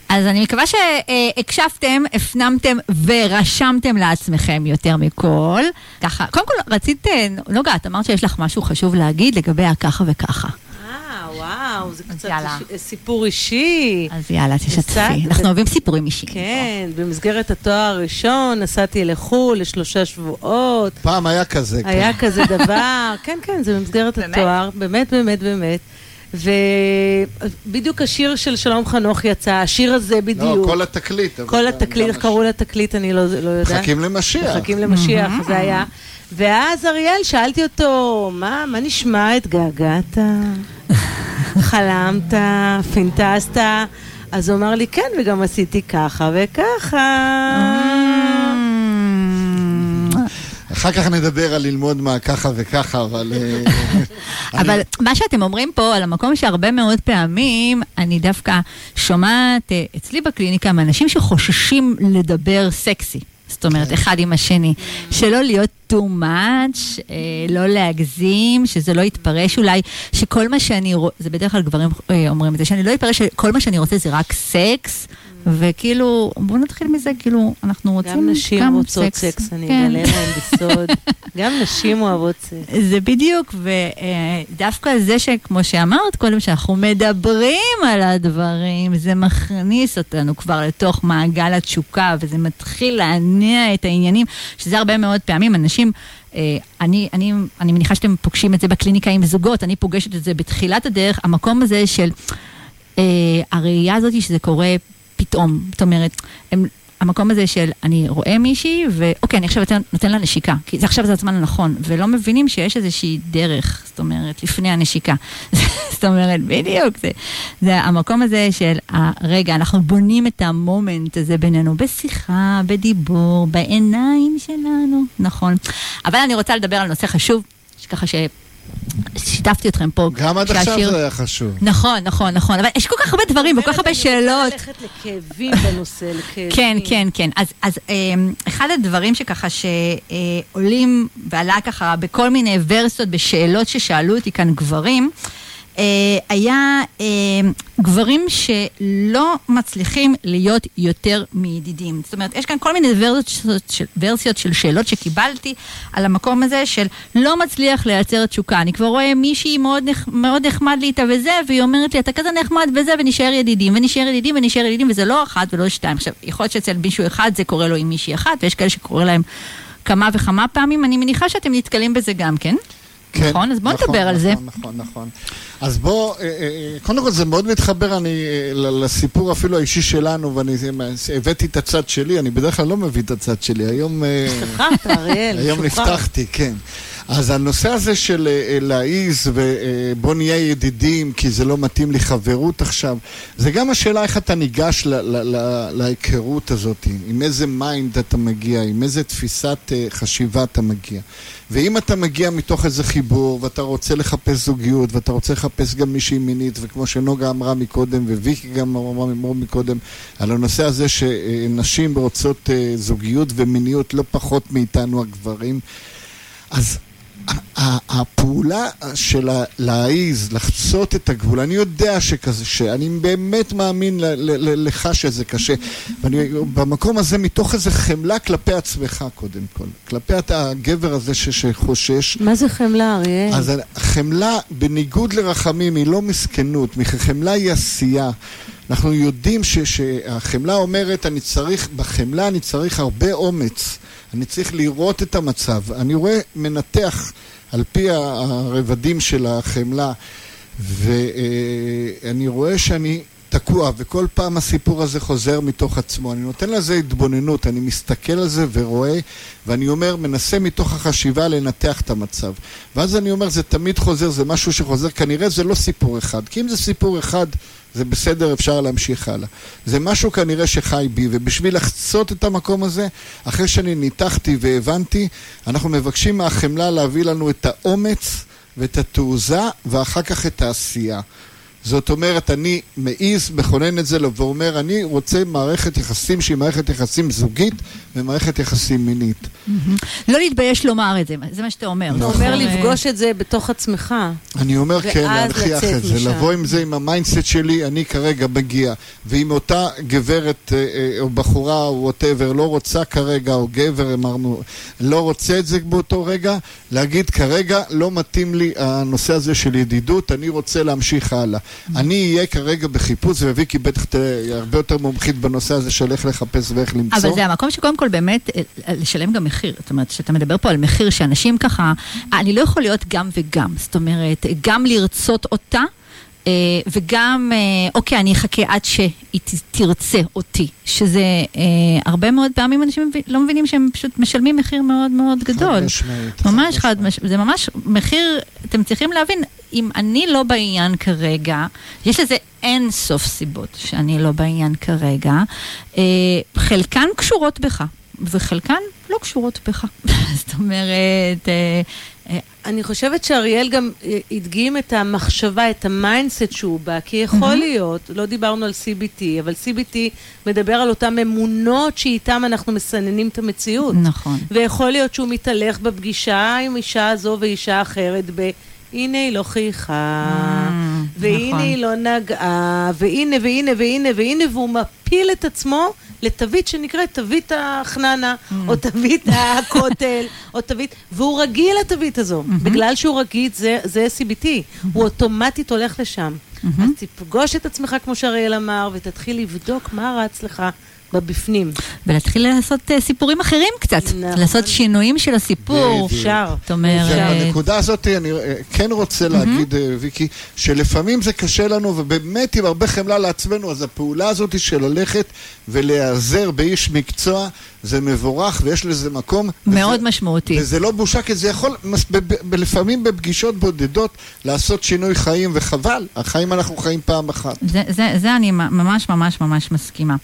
אז אני מקווה שהקשבתם, הפנמתם ורשמתם לעצמכם יותר מכל. ככה, קודם כל רצית, אה, נוגה, את אמרת שיש לך משהו חשוב להגיד לגבי הככה וככה. אה, וואו, זה אז קצת יאללה. ש- סיפור אישי. אז יאללה, תשתפי. קצת, אנחנו אוהבים סיפורים אישיים. כן, במסגרת התואר הראשון נסעתי לחו"ל לשלושה שבועות. פעם היה כזה. כן. היה כזה דבר, (laughs) כן, כן, זה במסגרת באמת? התואר, באמת, באמת, באמת. ובדיוק השיר של שלום חנוך יצא, השיר הזה לא, בדיוק. כל התקליט. כל התקליט, איך קראו לתקליט, אני לא לא יודעת. מחכים למשיח. מחכים למשיח, זה היה. ואז אריאל, שאלתי אותו, מה, מה נשמע, התגעגעת? חלמת? פינטזת? אז הוא אמר לי, כן, וגם עשיתי ככה וככה. אחר כך נדבר על ללמוד מה ככה וככה, אבל... אה, (laughs) אבל מה שאתם אומרים פה על המקום שהרבה מאוד פעמים אני דווקא שומעת אה, אצלי בקליניקה מאנשים שחוששים לדבר סקסי. זאת אומרת, אחד עם השני. שלא להיות too much, אה, לא להגזים, שזה לא יתפרש אולי, שכל מה שאני רוצה, זה בדרך כלל גברים אה, אומרים את זה, שאני לא יתפרש שכל מה שאני רוצה זה רק סקס, וכאילו, בואו נתחיל מזה, כאילו, אנחנו רוצים גם נשים רוצות סקס, אני כן. אגלה להם בסוד. (laughs) גם נשים אוהבות סקס. זה בדיוק, ודווקא זה שכמו שאמרת קודם, שאנחנו מדברים על הדברים, זה מכניס אותנו כבר לתוך מעגל התשוקה, וזה מתחיל להניע את העניינים, שזה הרבה מאוד פעמים אנשים... אה, אני, אני, אני מניחה שאתם פוגשים את זה בקליניקה עם זוגות, אני פוגשת את זה בתחילת הדרך, המקום הזה של אה, הראייה הזאת שזה קורה פתאום, זאת אומרת, הם, המקום הזה של אני רואה מישהי, ואוקיי, אני עכשיו נותן, נותן לה נשיקה, כי זה עכשיו זה הזמן הנכון, ולא מבינים שיש איזושהי דרך, זאת אומרת, לפני הנשיקה. (laughs) זאת אומרת, בדיוק, זה, זה המקום הזה של, רגע, אנחנו בונים את המומנט הזה בינינו, בשיחה, בדיבור, בעיניים שלנו, נכון. אבל אני רוצה לדבר על נושא חשוב, ככה ש... שיתפתי אתכם פה. גם עד עכשיו זה היה חשוב. נכון, נכון, נכון, אבל יש כל כך הרבה דברים וכל כך הרבה שאלות. אני רוצה ללכת לכאבים בנושא, לכאבים. כן, כן, כן. אז, אז אמ, אחד הדברים שככה שעולים ועלה ככה בכל מיני ורסיות בשאלות ששאלו אותי כאן גברים, היה אה, גברים שלא מצליחים להיות יותר מידידים. זאת אומרת, יש כאן כל מיני ורסיות של, ורסיות של שאלות שקיבלתי על המקום הזה של לא מצליח לייצר תשוקה. אני כבר רואה מישהי מאוד, נח, מאוד נחמד לי איתה וזה, והיא אומרת לי, אתה כזה נחמד וזה, ונשאר ידידים, ונשאר ידידים, ונשאר ידידים, וזה לא אחת ולא שתיים. עכשיו, יכול להיות שאצל מישהו אחד זה קורה לו עם מישהי אחת, ויש כאלה שקורה להם כמה וכמה פעמים. אני מניחה שאתם נתקלים בזה גם כן. כן, נכון? אז בואו נכון, נדבר על זה. נכון, נכון, נכון. אז בוא, אה, אה, קודם כל זה מאוד מתחבר אני, אה, לסיפור אפילו האישי שלנו, ואני אה, הבאתי את הצד שלי, אני בדרך כלל לא מביא את הצד שלי, היום... אה, שכחת, אריאל, היום. נפתחתי, כן. אז הנושא הזה של אה, אה, להעיז ובוא נהיה ידידים כי זה לא מתאים לי חברות עכשיו, זה גם השאלה איך אתה ניגש להיכרות הזאת, עם איזה mind אתה מגיע, עם איזה תפיסת אה, חשיבה אתה מגיע. ואם אתה מגיע מתוך איזה חיבור ואתה רוצה לחפש זוגיות ואתה רוצה לחפש גם מישהי מינית וכמו שנוגה אמרה מקודם וויקי גם אמרה מקודם על הנושא הזה שנשים רוצות אה, זוגיות ומיניות לא פחות מאיתנו הגברים אז הפעולה של להעיז, לחצות את הגבול, אני יודע שכזה, שאני באמת מאמין ל- ל- ל- לך שזה קשה, ואני במקום הזה מתוך איזה חמלה כלפי עצמך קודם כל, כלפי הגבר הזה ש- שחושש. מה זה חמלה, אריאל? אז חמלה, בניגוד לרחמים, היא לא מסכנות, חמלה היא עשייה. אנחנו יודעים ש- שהחמלה אומרת, אני צריך, בחמלה אני צריך הרבה אומץ. אני צריך לראות את המצב. אני רואה, מנתח על פי הרבדים של החמלה, ואני רואה שאני תקוע, וכל פעם הסיפור הזה חוזר מתוך עצמו. אני נותן לזה התבוננות, אני מסתכל על זה ורואה, ואני אומר, מנסה מתוך החשיבה לנתח את המצב. ואז אני אומר, זה תמיד חוזר, זה משהו שחוזר, כנראה זה לא סיפור אחד. כי אם זה סיפור אחד, זה בסדר, אפשר להמשיך הלאה. זה משהו כנראה שחי בי, ובשביל לחצות את המקום הזה, אחרי שאני ניתחתי והבנתי, אנחנו מבקשים מהחמלה להביא לנו את האומץ ואת התעוזה, ואחר כך את העשייה. זאת אומרת, אני מעז, מכונן את זה ואומר, אני רוצה מערכת יחסים שהיא מערכת יחסים זוגית ומערכת יחסים מינית. לא להתבייש לומר את זה, זה מה שאתה אומר. אתה אומר לפגוש את זה בתוך עצמך. אני אומר כן, להנכיח את זה. לבוא עם זה, עם ה mindset שלי, אני כרגע מגיע. ואם אותה גברת אה, אה, או בחורה או whatever לא רוצה כרגע, או גבר, אמרנו, לא רוצה את זה באותו רגע, להגיד כרגע לא מתאים לי הנושא הזה של ידידות, אני רוצה להמשיך הלאה. אני אהיה כרגע בחיפוש, וויקי בטח תהיה הרבה יותר מומחית בנושא הזה של איך לחפש ואיך למצוא. אבל זה המקום שקודם כל באמת אה, לשלם גם מחיר. זאת אומרת, כשאתה מדבר פה על מחיר שאנשים ככה, אני לא יכול להיות גם וגם. זאת אומרת, גם לרצות אותה. אה, וגם, אה, אוקיי, אני אחכה עד שהיא תרצה אותי, שזה אה, הרבה מאוד פעמים אנשים לא מבינים שהם פשוט משלמים מחיר מאוד מאוד גדול. חד משמעית. ממש חד משמעית. זה ממש מחיר, אתם צריכים להבין, אם אני לא בעניין כרגע, יש לזה אין סוף סיבות שאני לא בעניין כרגע, חלקן קשורות בך, וחלקן לא קשורות בך. (laughs) זאת אומרת, אני חושבת שאריאל גם אה, הדגים את המחשבה, את ה mindset שהוא בא, כי יכול להיות, לא דיברנו על CBT, אבל CBT מדבר על אותן אמונות שאיתן אנחנו מסננים את המציאות. נכון. ויכול להיות שהוא מתהלך בפגישה עם אישה זו ואישה אחרת ב... הנה היא לא חייכה, Mm, והנה נכון. היא לא נגעה, והנה והנה והנה והנה, והוא מפיל את עצמו לתווית שנקראת תווית החננה, Mm. או תווית הכותל, או תווית, והוא רגיל לתווית הזו. Mm-hmm. בגלל שהוא רגיל, זה, זה CBT, הוא אוטומטית הולך לשם. Mm-hmm. אז תפגוש את עצמך, כמו שאריאל אמר, ותתחיל לבדוק מה רץ לך בבפנים. ולהתחיל לעשות אה, סיפורים אחרים קצת, נכון. לעשות שינויים של הסיפור. בדיוק. אפשר. זאת אומרת, ובנקודה הזאת אני אה, כן רוצה להגיד, אה, ויקי, שלפעמים זה קשה לנו, ובאמת עם הרבה חמלה לעצמנו, אז הפעולה הזאת של ללכת ולהיעזר באיש מקצוע, זה מבורך ויש לזה מקום. מאוד וזה- משמעותי. וזה לא בושה, כי זה יכול מס- ב- ב- ב- לפעמים בפגישות בודדות לעשות שינוי חיים, וחבל, החיים אנחנו חיים פעם אחת. זה, זה, זה אני ממש ממש ממש מסכימה.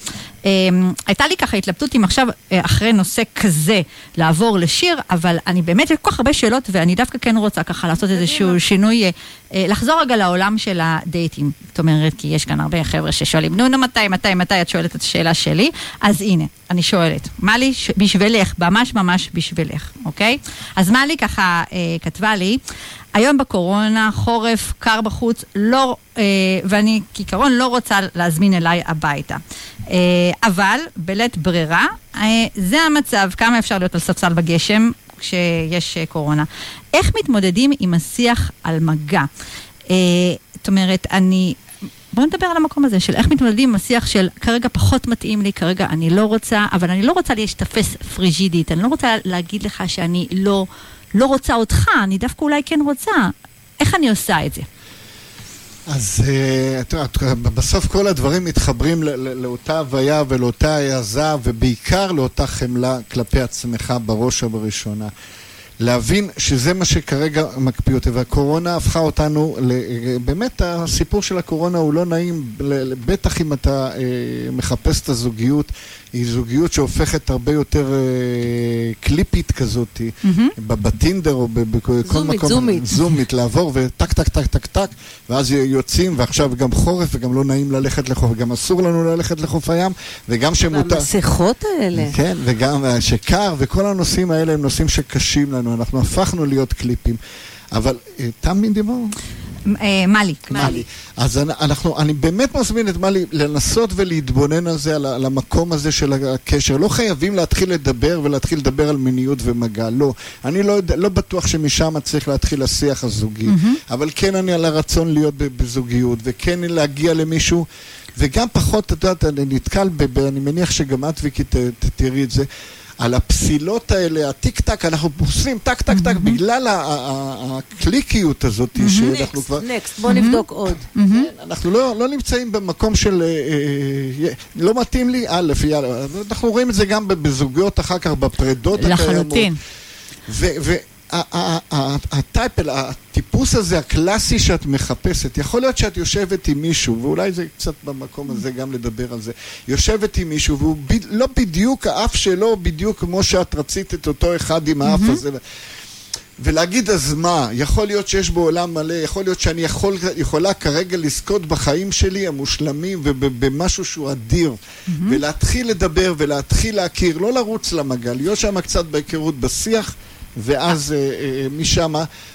Um, הייתה לי ככה התלבטות אם עכשיו, אה, אחרי נושא כזה, לעבור לשיר, אבל אני באמת, יש כל כך הרבה שאלות, ואני דווקא כן רוצה ככה לעשות איזשהו שינוי, אה, אה, לחזור רגע לעולם של הדייטים. זאת אומרת, כי יש כאן הרבה חבר'ה ששואלים, נו, נו, מתי, מתי, מתי את שואלת את השאלה שלי? אז הנה, אני שואלת, מלי, ש- בשבילך, ממש ממש בשבילך, אוקיי? אז מלי ככה אה, כתבה לי, היום בקורונה, חורף, קר בחוץ, לא, אה, ואני כעיקרון לא רוצה להזמין אליי הביתה. אה, אבל בלית ברירה, אה, זה המצב, כמה אפשר להיות על ספסל בגשם כשיש אה, קורונה. איך מתמודדים עם השיח על מגע? אה, זאת אומרת, אני... בואו נדבר על המקום הזה של איך מתמודדים עם השיח של כרגע פחות מתאים לי, כרגע אני לא רוצה, אבל אני לא רוצה להשתפס פריג'ידית, אני לא רוצה להגיד לך שאני לא, לא רוצה אותך, אני דווקא אולי כן רוצה. איך אני עושה את זה? אז אה, את יודעת, בסוף כל הדברים מתחברים לאותה הוויה ולאותה העזה, ובעיקר לאותה חמלה כלפי עצמך בראש ובראשונה. להבין שזה מה שכרגע מקפיא אותי, והקורונה הפכה אותנו, ל- באמת הסיפור של הקורונה הוא לא נעים, בטח אם אתה אה, מחפש את הזוגיות, היא זוגיות שהופכת הרבה יותר אה, קליפית כזאת. בטינדר או בכל זומית, מקום. זומית. זומית, לעבור וטק טק טק טק טק, ואז יוצאים, ועכשיו גם חורף, וגם לא נעים ללכת לחוף, וגם אסור לנו ללכת לחוף הים, וגם שמותר... והמסכות האלה. כן, וגם אה, שקר, וכל הנושאים האלה הם נושאים שקשים לנו, אנחנו הפכנו להיות קליפים. אבל אה, תמיד אה, מלי. מלי. אז אנ- אנחנו, אני באמת מזמין את מלי לנסות ולהתבונן על זה, על המקום הזה של הקשר. לא חייבים להתחיל לדבר ולהתחיל לדבר על מיניות ומגע, לא. אני לא, יודע- לא בטוח שמשם צריך להתחיל השיח הזוגי, אבל כן אני על הרצון להיות בזוגיות, וכן להגיע למישהו, וגם פחות, את יודעת, אני נתקל, ב, ב, אני מניח שגם את, ויקי, תראי את זה. על הפסילות האלה, הטיק טק, אנחנו עושים טק טק טק בגלל הקליקיות הזאת שאנחנו כבר... נקסט, בוא נבדוק עוד. כן, אנחנו לא, לא נמצאים במקום של... אה, אה, לא מתאים לי, א', יאללה, אנחנו רואים את זה גם בזוגיות אחר כך, בפרדות הקיימות. לחלוטין. והטייפ, הטיפוס הזה, הקלאסי שאת מחפשת, יכול להיות שאת יושבת עם מישהו, ואולי זה קצת במקום הזה גם לדבר על זה, יושבת עם מישהו, והוא ב, לא בדיוק, האף שלו בדיוק כמו שאת רצית את אותו אחד עם האף הזה. ולהגיד אז מה, יכול להיות שיש בו עולם מלא, יכול להיות שאני יכול, יכולה כרגע לזכות בחיים שלי המושלמים ובמשהו שהוא אדיר, mm-hmm. ולהתחיל לדבר ולהתחיל להכיר, לא לרוץ למגע, להיות שם קצת בהיכרות בשיח. ואז אה, אה, משם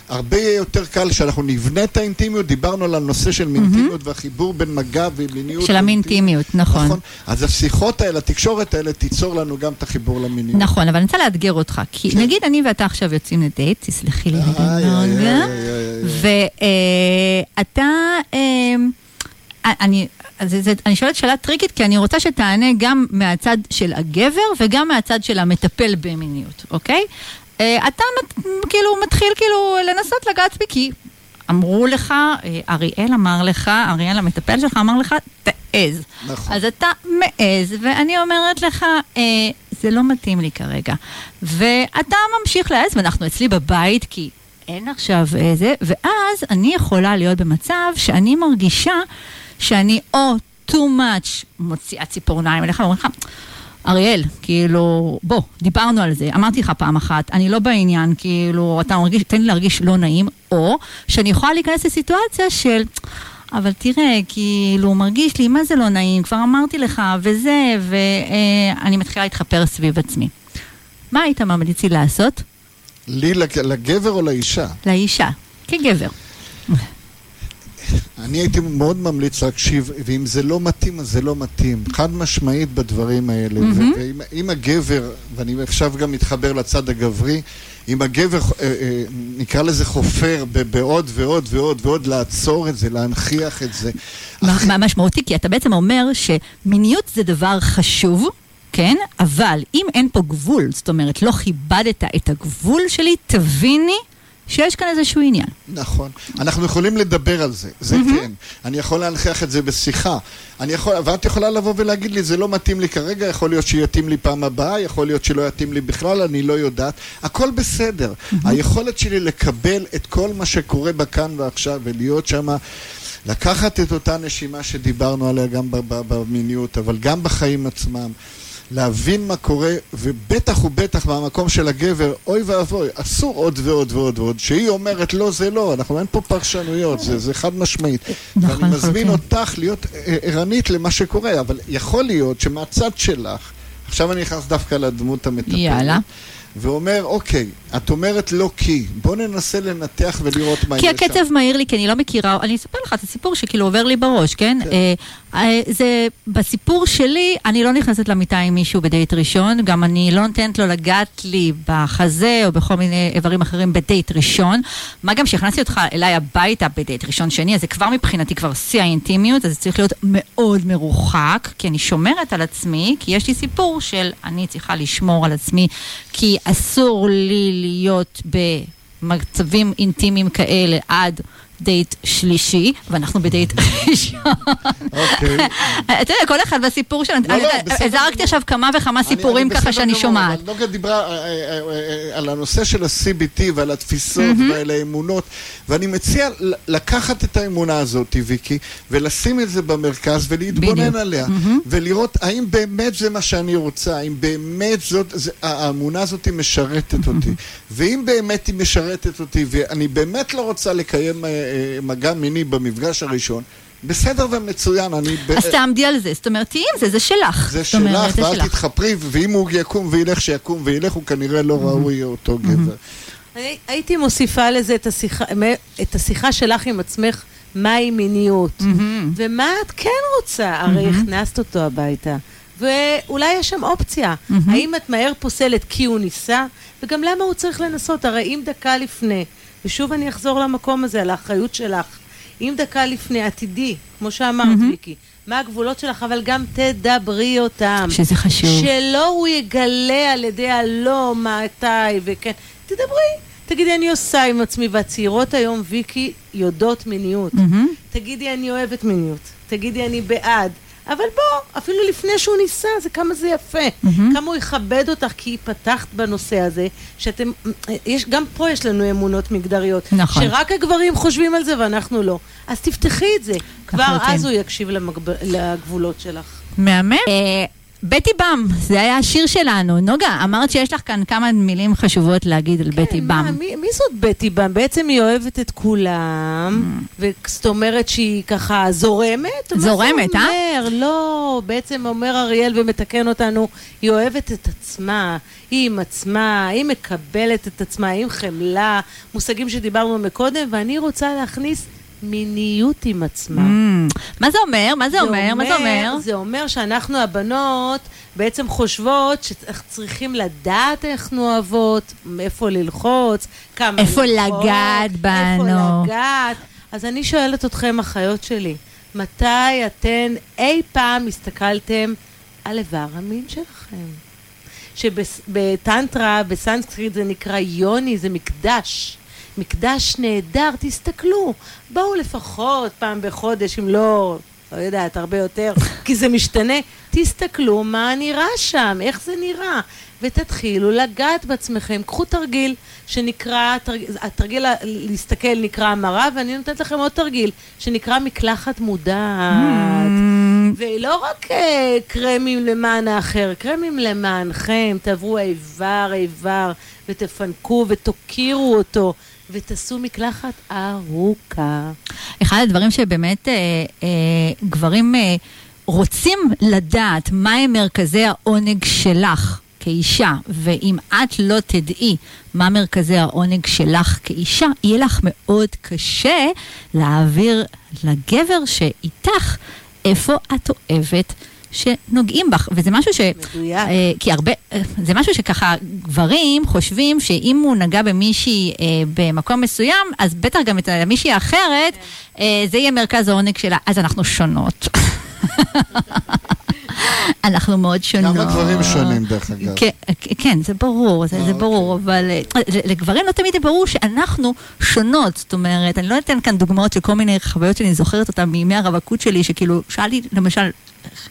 הרבה יותר קל שאנחנו נבנה את האינטימיות, דיברנו על הנושא של מינטימיות mm-hmm. והחיבור בין מגע ומיניות. של המינטימיות, נכון. נכון. אז השיחות האלה, התקשורת האלה, תיצור לנו גם את החיבור למיניות. נכון, אבל אני רוצה לאתגר אותך, כי כן. נגיד אני ואתה עכשיו יוצאים לדייט, תסלחי לי רגע, ואתה... אני, זה, זה, אני שואלת שאלה טריקית, כי אני רוצה שתענה גם מהצד של הגבר וגם מהצד של המטפל במיניות, אוקיי? אה, אתה כאילו מתחיל כאילו לנסות לגעת בי, כי אמרו לך, אה, אריאל אמר לך, אריאל המטפל שלך אמר לך, תעז. נכון. אז אתה מעז, ואני אומרת לך, אה, זה לא מתאים לי כרגע. ואתה ממשיך להעז, ואנחנו אצלי בבית, כי אין עכשיו איזה, ואז אני יכולה להיות במצב שאני מרגישה שאני או too much מוציאה ציפורניים אליך, ואומרים לך, אריאל, כאילו, בוא, דיברנו על זה, אמרתי לך פעם אחת, אני לא בעניין, כאילו, אתה מרגיש, תן לי להרגיש לא נעים, או שאני יכולה להיכנס לסיטואציה של... אבל תראה, כאילו, מרגיש לי, מה זה לא נעים? כבר אמרתי לך, וזה, ואני מתחילה להתחפר סביב עצמי. מה היית ממליץ לי לעשות? לי, לגבר או לאישה? לאישה, כגבר. אני הייתי מאוד ממליץ להקשיב, ואם זה לא מתאים, אז זה לא מתאים. חד משמעית בדברים האלה. Mm-hmm. ואם הגבר, ואני עכשיו גם מתחבר לצד הגברי, אם הגבר, אה, אה, נקרא לזה חופר בעוד ועוד ועוד ועוד, לעצור את זה, להנכיח את זה. מה משמעותי? כי אתה בעצם אומר שמיניות זה דבר חשוב. כן, אבל אם אין פה גבול, זאת אומרת, לא כיבדת את הגבול שלי, תביני שיש כאן איזשהו עניין. נכון. אנחנו יכולים לדבר על זה, זה mm-hmm. כן. אני יכול להנכיח את זה בשיחה. אני יכול, ואת יכולה לבוא ולהגיד לי, זה לא מתאים לי כרגע, יכול להיות שיתאים לי פעם הבאה, יכול להיות שלא יתאים לי בכלל, אני לא יודעת. הכל בסדר. Mm-hmm. היכולת שלי לקבל את כל מה שקורה בכאן ועכשיו ולהיות שם... לקחת את אותה נשימה שדיברנו עליה גם במיניות, אבל גם בחיים עצמם. להבין מה קורה, ובטח ובטח מהמקום של הגבר, אוי ואבוי, אסור עוד ועוד ועוד ועוד. שהיא אומרת לא זה לא, אנחנו אין פה פרשנויות, זה, זה חד משמעית. (laughs) נכון, ואני מזמין אותך להיות ערנית למה שקורה, אבל יכול להיות שמהצד שלך, עכשיו אני נכנס דווקא לדמות המטפלת. יאללה. ואומר, אוקיי, את אומרת לא כי, בוא ננסה לנתח ולראות מה יש שם. כי הקצב מהיר לי, כי אני לא מכירה, אני אספר לך את הסיפור שכאילו עובר לי בראש, כן? כן. אה, אה, זה, בסיפור שלי, אני לא נכנסת למיטה עם מישהו בדייט ראשון, גם אני לא נותנת לו לגעת לי בחזה או בכל מיני איברים אחרים בדייט ראשון. מה גם שהכנסתי אותך אליי הביתה בדייט ראשון שני, אז זה כבר מבחינתי כבר שיא האינטימיות, אז זה צריך להיות מאוד מרוחק, כי אני שומרת על עצמי, כי יש לי סיפור של אני צריכה לשמור על עצמי, כי אסור לי להיות במצבים אינטימיים כאלה עד דייט שלישי, ואנחנו בדייט ראשון. אוקיי. (laughs) אתה יודע, כל אחד בסיפור שלנו. לא, לא, זרקתי עכשיו כמה וכמה סיפורים ככה שאני שומעת. נוגה דיברה אה, אה, אה, על הנושא של ה-CBT ועל התפיסות ועל האמונות, ואני מציע לקחת את האמונה הזאת, ויקי, ולשים את זה במרכז ולהתבונן עליה, ולראות האם באמת זה מה שאני רוצה, האם באמת זאת, האמונה הזאת משרתת אותי, ואם באמת היא משרתת אותי, ואני באמת לא רוצה לקיים... מגע מיני במפגש הראשון, בסדר ומצוין, אני... אז תעמדי על זה, זאת אומרת, תהיי עם זה, זה שלך. זה שלך, ואל תתחפרי, ואם הוא יקום וילך, שיקום וילך, הוא כנראה לא ראוי אותו גבר. הייתי מוסיפה לזה את השיחה, את השיחה שלך עם עצמך, מהי מיניות, ומה את כן רוצה, הרי הכנסת אותו הביתה. ואולי יש שם אופציה. האם את מהר פוסלת כי הוא ניסה? וגם למה הוא צריך לנסות? הרי אם דקה לפני ושוב אני אחזור למקום הזה, על האחריות שלך. אם דקה לפני עתידי, כמו שאמרת, mm-hmm. ויקי, מה הגבולות שלך, אבל גם תדברי אותם. שזה חשוב. שלא הוא יגלה על ידי הלא, מתי וכן. תדברי. תגידי, אני עושה עם עצמי, והצעירות היום, ויקי, יודעות מיניות. Mm-hmm. תגידי, אני אוהבת מיניות. תגידי, אני בעד. אבל בוא, אפילו לפני שהוא ניסה, זה כמה זה יפה. Mm-hmm. כמה הוא יכבד אותך, כי פתחת בנושא הזה, שאתם, יש, גם פה יש לנו אמונות מגדריות. נכון. שרק הגברים חושבים על זה ואנחנו לא. אז תפתחי את זה. כבר אז הוא יקשיב למגב... לגבולות שלך. מהמם. בטי באם, זה היה השיר שלנו. נוגה, אמרת שיש לך כאן כמה מילים חשובות להגיד על בטי כן, מה, באם. מי, מי זאת בטי באם? בעצם היא אוהבת את כולם, וזאת אומרת שהיא ככה זורמת? Mm. זורמת, מה אה? זה אומר? לא, בעצם אומר אריאל ומתקן אותנו, היא אוהבת את עצמה, היא עם עצמה, היא מקבלת את עצמה, היא עם חמלה, מושגים שדיברנו מקודם, ואני רוצה להכניס מיניות עם עצמה. Mm, מה זה אומר? מה זה אומר? מה זה אומר? זה אומר שאנחנו הבנות בעצם חושבות שצריכים לדעת איך אנחנו אוהבות, איפה ללחוץ, כמה איפה ללחוץ, לגעת בנו. איפה לגעת. אז אני שואלת אתכם, אחיות שלי, מתי אתן אי פעם הסתכלתם על איבר המין שלכם? שבטנטרה, בסנסקריט זה נקרא יוני, זה מקדש. מקדש נהדר, תסתכלו. בואו לפחות פעם בחודש, אם לא, לא יודעת, הרבה יותר, (laughs) כי זה משתנה. תסתכלו מה נראה שם, איך זה נראה, ותתחילו לגעת בעצמכם. קחו תרגיל שנקרא, תרג... התרגיל להסתכל נקרא המרה, ואני נותנת לכם עוד תרגיל שנקרא מקלחת מודעת. Mm, ולא רק אה, קרמים למען האחר, קרמים למענכם, תעברו איבר איבר ותפנקו ותוקירו אותו ותעשו מקלחת ארוכה. אחד הדברים שבאמת אה, אה, גברים אה, רוצים לדעת מהם מרכזי העונג שלך כאישה, ואם את לא תדעי מה מרכזי העונג שלך כאישה, יהיה לך מאוד קשה להעביר לגבר שאיתך איפה את אוהבת. שנוגעים בך, וזה משהו ש... מדויק. אה, כי הרבה, אה, זה משהו שככה גברים חושבים שאם הוא נגע במישהי אה, במקום מסוים, אז בטח גם את מישהי האחרת, כן. אה, זה יהיה מרכז העונג שלה. אז אנחנו שונות. (laughs) אנחנו מאוד שונות. גם הדברים שונים, דרך אגב. כן, כן, זה ברור, זה, זה ברור, אבל אה, לגברים לא תמיד זה ברור שאנחנו שונות, זאת אומרת, אני לא אתן כאן דוגמאות של כל מיני חוויות שאני זוכרת אותן מימי הרווקות שלי, שכאילו, שאל לי למשל,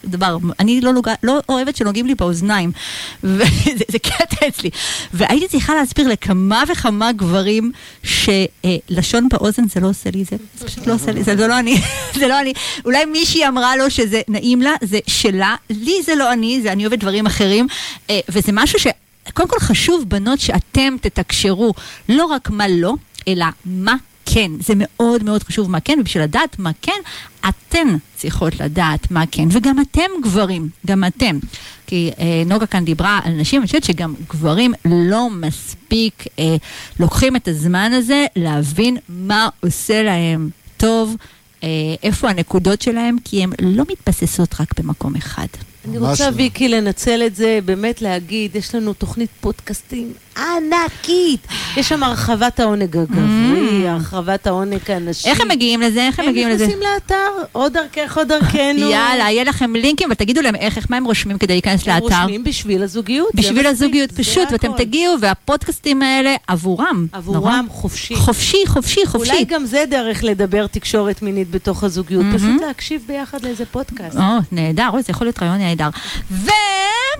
דבר, אני לא, נוגע, לא אוהבת שנוגעים לי באוזניים, (laughs) וזה זה קטע אצלי, והייתי צריכה להסביר לכמה וכמה גברים שלשון באוזן זה לא עושה לי, זה, זה פשוט לא עושה לי, זה, זה לא אני, (laughs) זה לא אני, אולי מישהי אמרה לו שזה נעים לה, זה שלה, לי זה לא אני, זה אני אוהבת דברים אחרים, אה, וזה משהו ש... קודם כל חשוב, בנות, שאתם תתקשרו. לא רק מה לא, אלא מה כן. זה מאוד מאוד חשוב מה כן, ובשביל לדעת מה כן, אתן צריכות לדעת מה כן, וגם אתם גברים, גם אתם. כי אה, נוגה כאן דיברה על נשים, אני חושבת שגם גברים לא מספיק אה, לוקחים את הזמן הזה להבין מה עושה להם טוב. אה, איפה הנקודות שלהם, כי הן לא מתבססות רק במקום אחד. אני רוצה. ויקי, לנצל את זה, באמת להגיד, יש לנו תוכנית פודקאסטים ענקית. יש שם הרחבת העונג הגברי, הרחבת העונג הנשי. Mm. איך הם מגיעים לזה? איך הם הם מגיעים לזה? נכנסים לאתר, או דרכך או דרכנו. יאללה, יהיה לכם לינקים, ותגידו להם איך, איך, מה הם רושמים כדי להיכנס הם לאתר. רושמים בשביל הזוגיות. בשביל הזוגיות, זה פשוט, ואתם הכל. תגיעו, והפודקאסטים האלה עבורם. עבורם חופשי. חופשי, חופשי, חופשי. אולי גם זה דרך לדבר תקשורת מינית בתוך הזוגיות. מהמם. פשוט להקשיב ביחד לאיזה פודקאסט. או, נהדר, אוי, זה יכול להיות רעיון נהדר.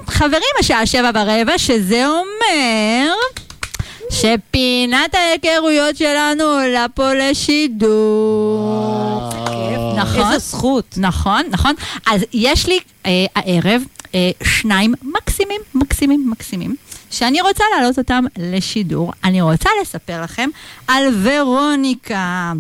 וחברים, השעה שבע ברבע, שזה אומר שפינת ההיכרויות שלנו עולה פה לשידור. נכון. איזו זכות. נכון, נכון. אז יש לי אה, הערב אה, שניים מקסימים, מקסימים, מקסימים, שאני רוצה להעלות אותם לשידור. אני רוצה לספר לכם על ורוניקה.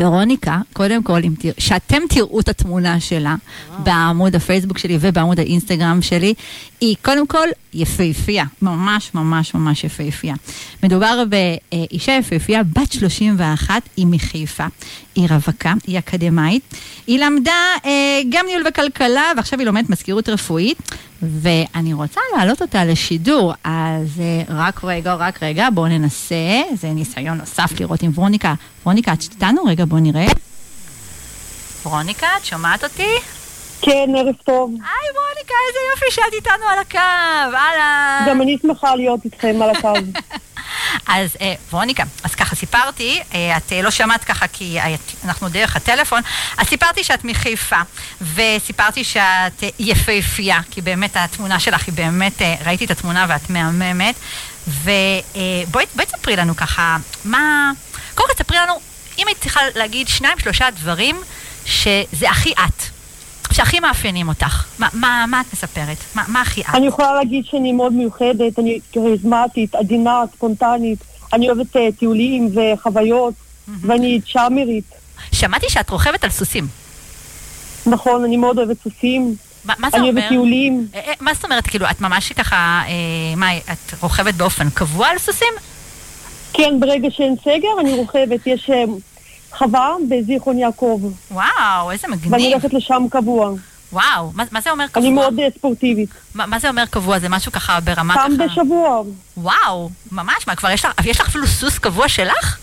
ורוניקה, קודם כל, אם תרא, שאתם תראו את התמונה שלה בעמוד הפייסבוק שלי ובעמוד האינסטגרם שלי, היא קודם כל יפהפייה, ממש ממש ממש יפהפייה. מדובר באישה יפהפייה, בת 31, היא מחיפה, היא רווקה, היא אקדמאית, היא למדה אה, גם ניהול וכלכלה, ועכשיו היא לומדת מזכירות רפואית, ואני רוצה להעלות אותה לשידור, אז אה, רק רגע, רק רגע, בואו ננסה, זה ניסיון נוסף לראות עם ורוניקה. ורוניקה, את איתנו? רגע, בואו נראה. ורוניקה, את שומעת אותי? כן, ערב טוב. היי ורוניקה, איזה יופי שאת איתנו על הקו, אהלן. גם אני שמחה להיות איתכם על הקו. (laughs) אז אה, ורוניקה, אז ככה סיפרתי, אה, את אה, לא שמעת ככה כי אה, אנחנו דרך הטלפון, אז סיפרתי שאת מחיפה, וסיפרתי שאת אה, יפהפייה, כי באמת התמונה שלך היא באמת, אה, ראיתי את התמונה ואת מהממת, ובואי בואי תספרי לנו ככה, מה, קודם כל תספרי לנו, אם היית צריכה להגיד שניים שלושה דברים שזה הכי את. שהכי מאפיינים אותך? מה, מה, מה את מספרת? מה, מה הכי את? אני יכולה להגיד שאני מאוד מיוחדת, אני כריזמטית, עדינה, ספונטנית. אני אוהבת אה, טיולים וחוויות, ואני צ'אמרית. שמעתי שאת רוכבת על סוסים. נכון, אני מאוד אוהבת סוסים. מה, מה זה אני אומר? אוהבת טיולים. אה, אה, מה זאת אומרת, כאילו, את ממש ככה, אה, מה, את רוכבת באופן קבוע על סוסים? כן, ברגע שאין סגר, אני רוכבת. יש חווה בזיכרון יעקב, וואו, איזה ואני מגניב. הולכת לשם קבוע. וואו, מה, מה זה אומר קבוע? אני מאוד אה, ספורטיבית. מה, מה זה אומר קבוע? זה משהו ככה ברמה פעם ככה... בשבוע, וואו, ממש, מה, כבר יש לך, יש לך אפילו סוס קבוע שלך?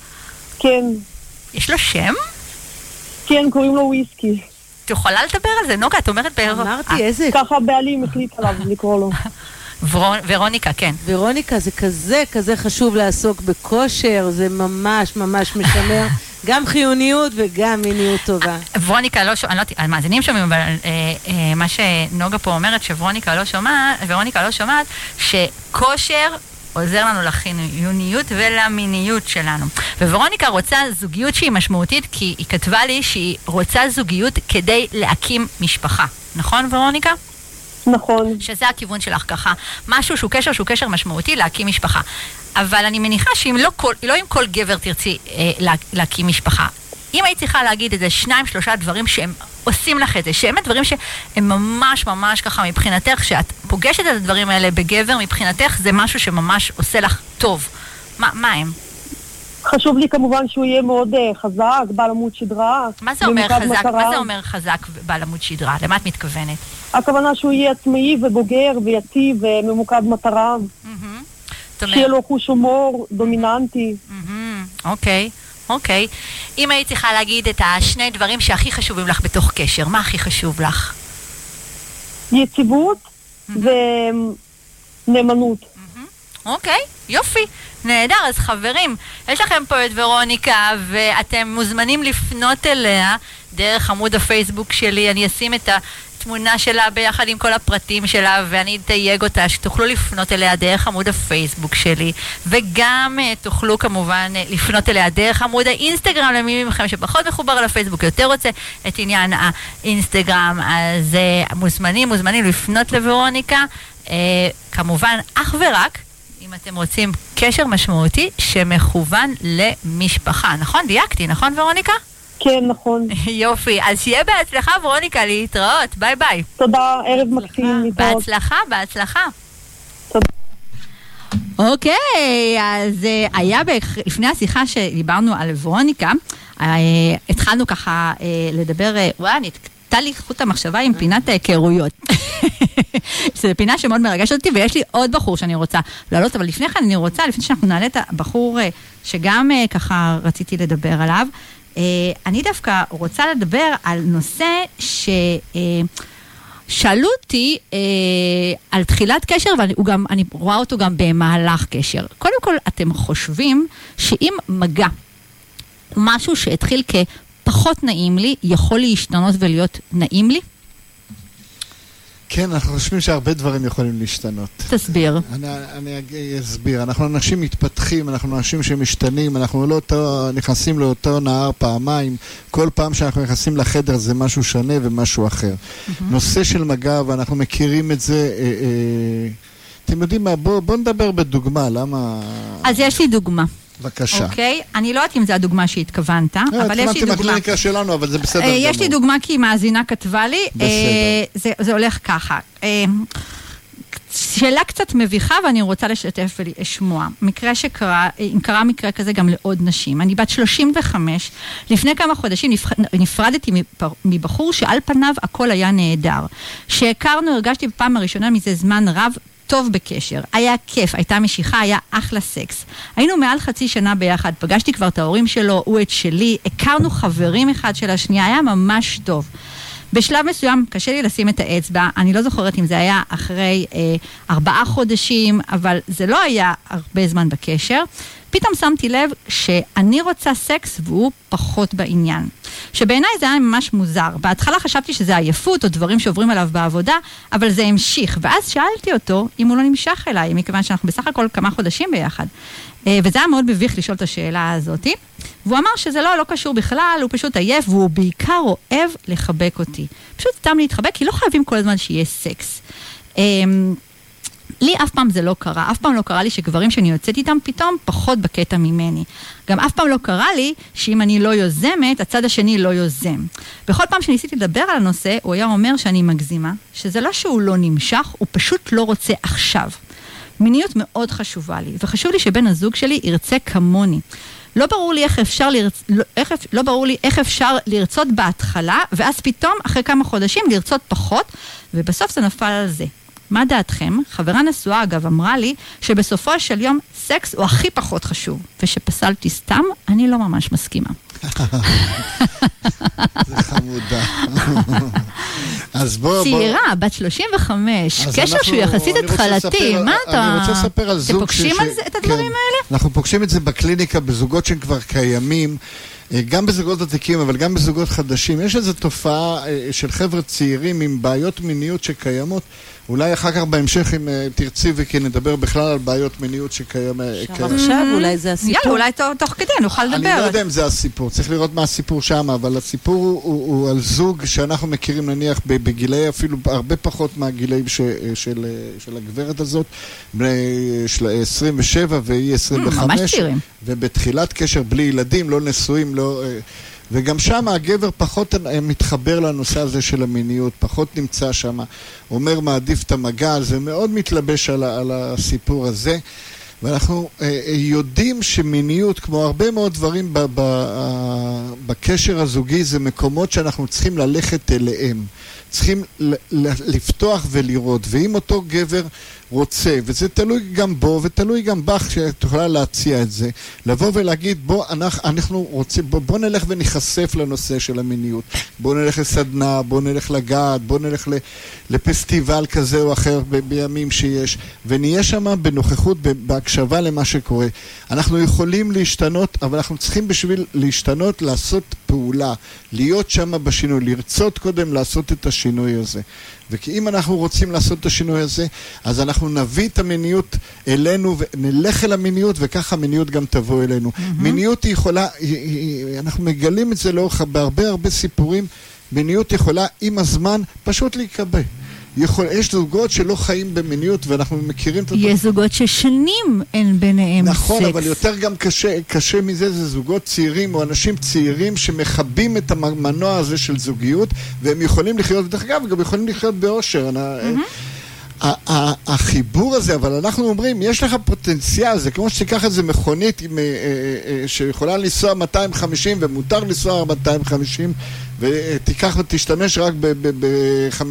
כן. יש לו שם? כן, קוראים לו וויסקי. את יכולה לדבר על זה? נוגה, את אומרת בערב... אמרתי, איזה... ככה הבעלים החליט עליו לקרוא לו. (laughs) ורוניקה, כן. ורוניקה, זה כזה כזה חשוב לעסוק בכושר, זה ממש ממש משמר (laughs) גם חיוניות וגם מיניות טובה. ורוניקה לא שומעת, אני לא יודעת, המאזינים שומעים, אבל אה, אה, מה שנוגה פה אומרת, שוורוניקה לא שומעת, ורוניקה לא שומעת, שכושר עוזר לנו לחיוניות ולמיניות שלנו. וורוניקה רוצה זוגיות שהיא משמעותית, כי היא כתבה לי שהיא רוצה זוגיות כדי להקים משפחה. נכון, ורוניקה? נכון. שזה הכיוון שלך ככה. משהו שהוא קשר שהוא קשר משמעותי להקים משפחה. אבל אני מניחה שאם לא, כל, לא עם כל גבר תרצי אה, לה, להקים משפחה. אם היית צריכה להגיד איזה שניים, שלושה דברים שהם עושים לך את זה, שהם הדברים שהם ממש ממש ככה מבחינתך, שאת פוגשת את הדברים האלה בגבר, מבחינתך זה משהו שממש עושה לך טוב. מה, מה הם? חשוב לי כמובן שהוא יהיה מאוד אה, חזק, בעל עמוד שדרה. מה זה אומר חזק? מטרה. מה זה אומר חזק בעל עמוד שדרה? למה את מתכוונת? הכוונה שהוא יהיה עצמאי ובוגר ויציב וממוקד מטרה. מהמם. שיהיה לו חוש הומור דומיננטי. מהמם, אוקיי, אוקיי. אם היית צריכה להגיד את השני דברים שהכי חשובים לך בתוך קשר, מה הכי חשוב לך? יציבות ונאמנות. אוקיי, יופי, נהדר. אז חברים, יש לכם פה את ורוניקה, ואתם מוזמנים לפנות אליה דרך עמוד הפייסבוק שלי. אני אשים את התמונה שלה ביחד עם כל הפרטים שלה, ואני אתייג אותה, שתוכלו לפנות אליה דרך עמוד הפייסבוק שלי, וגם uh, תוכלו כמובן uh, לפנות אליה דרך עמוד האינסטגרם, למי מכם שפחות מחובר לפייסבוק, יותר רוצה את עניין האינסטגרם, אז uh, מוזמנים, מוזמנים לפנות לוורוניקה. Uh, כמובן, אך ורק אם אתם רוצים קשר משמעותי שמכוון למשפחה. נכון? דייקתי, נכון ורוניקה? כן, נכון. (laughs) יופי. אז שיהיה בהצלחה ורוניקה, להתראות. ביי ביי. תודה, ערב מקסים. להתראות. בהצלחה, בהצלחה. תודה. אוקיי, אז אה, היה בערך- לפני השיחה שדיברנו על ורוניקה, אה, התחלנו ככה אה, לדבר, וואי, נתקטע לי חוט המחשבה עם פינת ההיכרויות. (laughs) זו פינה שמאוד מרגשת אותי, ויש לי עוד בחור שאני רוצה להעלות, אבל לפני כן אני רוצה, לפני שאנחנו נעלה את הבחור שגם ככה רציתי לדבר עליו, אני דווקא רוצה לדבר על נושא ש... אה, שאלו אותי אה, על תחילת קשר, ואני רואה אותו גם במהלך קשר. קודם כל, אתם חושבים שאם מגע הוא משהו שהתחיל כפחות נעים לי, יכול להשתנות ולהיות נעים לי? כן, אנחנו חושבים שהרבה דברים יכולים להשתנות. תסביר. אני, אני אג- אסביר. אנחנו אנשים מתפתחים, אנחנו אנשים שמשתנים, אנחנו לא אותו, נכנסים לאותו נהר פעמיים. כל פעם שאנחנו נכנסים לחדר זה משהו שונה ומשהו אחר. נושא של מגע, ואנחנו מכירים את זה, אה, אה, אתם יודעים מה, בואו בוא נדבר בדוגמה, למה... אז יש לי דוגמה, בבקשה. אוקיי? אני לא יודעת אם זו הדוגמה שהתכוונת, אה, אבל יש לי דוגמה. מהקליניקה שלנו, אבל זה בסדר אה, גמור. יש לי דוגמה כי מאזינה כתבה לי. בסדר. אה, זה, זה הולך ככה. אה, שאלה קצת מביכה ואני רוצה לשתף ולשמוע. מקרה שקרה, אה, קרה מקרה כזה גם לעוד נשים. אני בת 35, לפני כמה חודשים נפרדתי מבחור שעל פניו הכל היה נהדר. כשהכרנו הרגשתי בפעם הראשונה מזה זמן רב טוב בקשר, היה כיף, הייתה משיכה, היה אחלה סקס. היינו מעל חצי שנה ביחד, פגשתי כבר את ההורים שלו, הוא את שלי, הכרנו חברים אחד של השנייה, היה ממש טוב. בשלב מסוים קשה לי לשים את האצבע, אני לא זוכרת אם זה היה אחרי אה, ארבעה חודשים, אבל זה לא היה הרבה זמן בקשר. פתאום שמתי לב שאני רוצה סקס והוא פחות בעניין. שבעיניי זה היה ממש מוזר. בהתחלה חשבתי שזה עייפות או דברים שעוברים עליו בעבודה, אבל זה המשיך. ואז שאלתי אותו אם הוא לא נמשך אליי, מכיוון שאנחנו בסך הכל כמה חודשים ביחד. אה, וזה היה מאוד מביך לשאול את השאלה הזאתי. והוא אמר שזה לא, לא קשור בכלל, הוא פשוט עייף, והוא בעיקר אוהב לחבק אותי. פשוט סתם להתחבק, כי לא חייבים כל הזמן שיהיה סקס. אמ, לי אף פעם זה לא קרה, אף פעם לא קרה לי שגברים שאני יוצאת איתם פתאום פחות בקטע ממני. גם אף פעם לא קרה לי שאם אני לא יוזמת, הצד השני לא יוזם. בכל פעם שניסיתי לדבר על הנושא, הוא היה אומר שאני מגזימה, שזה לא שהוא לא נמשך, הוא פשוט לא רוצה עכשיו. מיניות מאוד חשובה לי, וחשוב לי שבן הזוג שלי ירצה כמוני. לא ברור לי איך אפשר, לרצ... לא, איך... לא ברור לי איך אפשר לרצות בהתחלה, ואז פתאום, אחרי כמה חודשים, לרצות פחות, ובסוף זה נפל על זה. מה דעתכם? חברה נשואה, אגב, אמרה לי שבסופו של יום סקס הוא הכי פחות חשוב, ושפסלתי סתם, אני לא ממש מסכימה. (laughs) זה חמודה. (laughs) אז בוא... צעירה. בת 35, קשר אנחנו, שהוא יחסית התחלתי, מה אתה... אני רוצה לספר על זוג... אתם פוגשים ש... על זה, את הדברים כן, האלה? אנחנו פוגשים את זה בקליניקה בזוגות שהם כבר קיימים. אה, גם בזוגות עתיקים, אבל גם בזוגות חדשים. יש איזו תופעה אה, של חבר'ה צעירים עם בעיות מיניות שקיימות. אולי אחר כך בהמשך, אם אה, תרצי וכי נדבר בכלל על בעיות מיניות שקיימות. עכשיו, עכשיו אולי זה הסיפור. יאללה, אולי תוך כדי נוכל לדבר. אני לא יודע אם זה הסיפור, צריך לראות מה הסיפור שם, אבל הסיפור הוא, על זוג שאנחנו מכירים נניח בגילאי אפילו הרבה פחות מהגילאים של, של הגברת הזאת, בני 27 והיא 25. ממש צעירים. ובתחילת קשר בלי ילדים, לא נשואים, לא... וגם שם הגבר פחות אה, מתחבר לנושא הזה של המיניות, פחות נמצא שם, אומר מעדיף את המגע, זה מאוד מתלבש על, על הסיפור הזה. ואנחנו אה, אה, יודעים שמיניות, כמו הרבה מאוד דברים בקשר הזוגי, זה מקומות שאנחנו צריכים ללכת אליהם. צריכים לפתוח ולראות. ואם אותו גבר רוצה, וזה תלוי גם בו ותלוי גם בך שאת יכולה להציע את זה, לבוא ולהגיד בוא אנחנו, אנחנו רוצים, בוא, בוא נלך וניחשף לנושא של המיניות, בוא נלך לסדנה, בוא נלך לגעת, בוא נלך לפסטיבל כזה או אחר ב, בימים שיש, ונהיה שם בנוכחות, בהקשבה למה שקורה. אנחנו יכולים להשתנות, אבל אנחנו צריכים בשביל להשתנות לעשות פעולה, להיות שם בשינוי, לרצות קודם לעשות את השינוי הזה. וכי אם אנחנו רוצים לעשות את השינוי הזה, אז אנחנו נביא את המיניות אלינו ונלך אל המיניות, וככה המיניות גם תבוא אלינו. Mm-hmm. מיניות היא יכולה, היא, היא, אנחנו מגלים את זה לאורך בהרבה הרבה סיפורים, מיניות יכולה עם הזמן פשוט להיקבע. יכול, יש זוגות שלא חיים במיניות ואנחנו מכירים את... יש זוגות ששנים אין ביניהם נכון, סקס. נכון, אבל יותר גם קשה, קשה מזה זה זוגות צעירים או אנשים צעירים שמכבים את המנוע הזה של זוגיות והם יכולים לחיות, ודרך אגב, גם יכולים לחיות באושר. Mm-hmm. החיבור הזה, אבל אנחנו אומרים, יש לך פוטנציאל, זה כמו שתיקח איזה מכונית עם, אה, אה, אה, שיכולה לנסוע 250 ומותר לנסוע 250 ותיקח ותשתמש רק ב-50,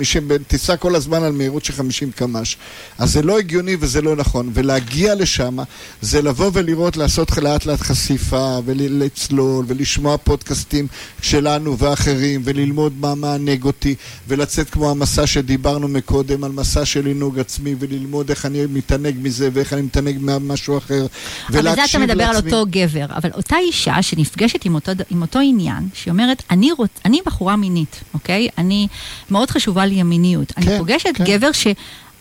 תיסע כל הזמן על מהירות של 50 קמ"ש. אז זה לא הגיוני וזה לא נכון. ולהגיע לשם זה לבוא ולראות, לעשות לאט לאט חשיפה, ולצלול, ולשמוע פודקאסטים שלנו ואחרים, וללמוד מה מענג אותי, ולצאת כמו המסע שדיברנו מקודם, על מסע של עינוג עצמי, וללמוד איך אני מתענג מזה, ואיך אני מתענג ממשהו אחר, ולהקשיב לעצמי. אבל זה אתה מדבר על אותו גבר. אבל אותה אישה שנפגשת עם אותו, עם אותו עניין, שהיא אומרת, אני רוצ... אני אני בחורה מינית, אוקיי? אני, מאוד חשובה לי המיניות. כן, אני פוגשת כן. גבר ש...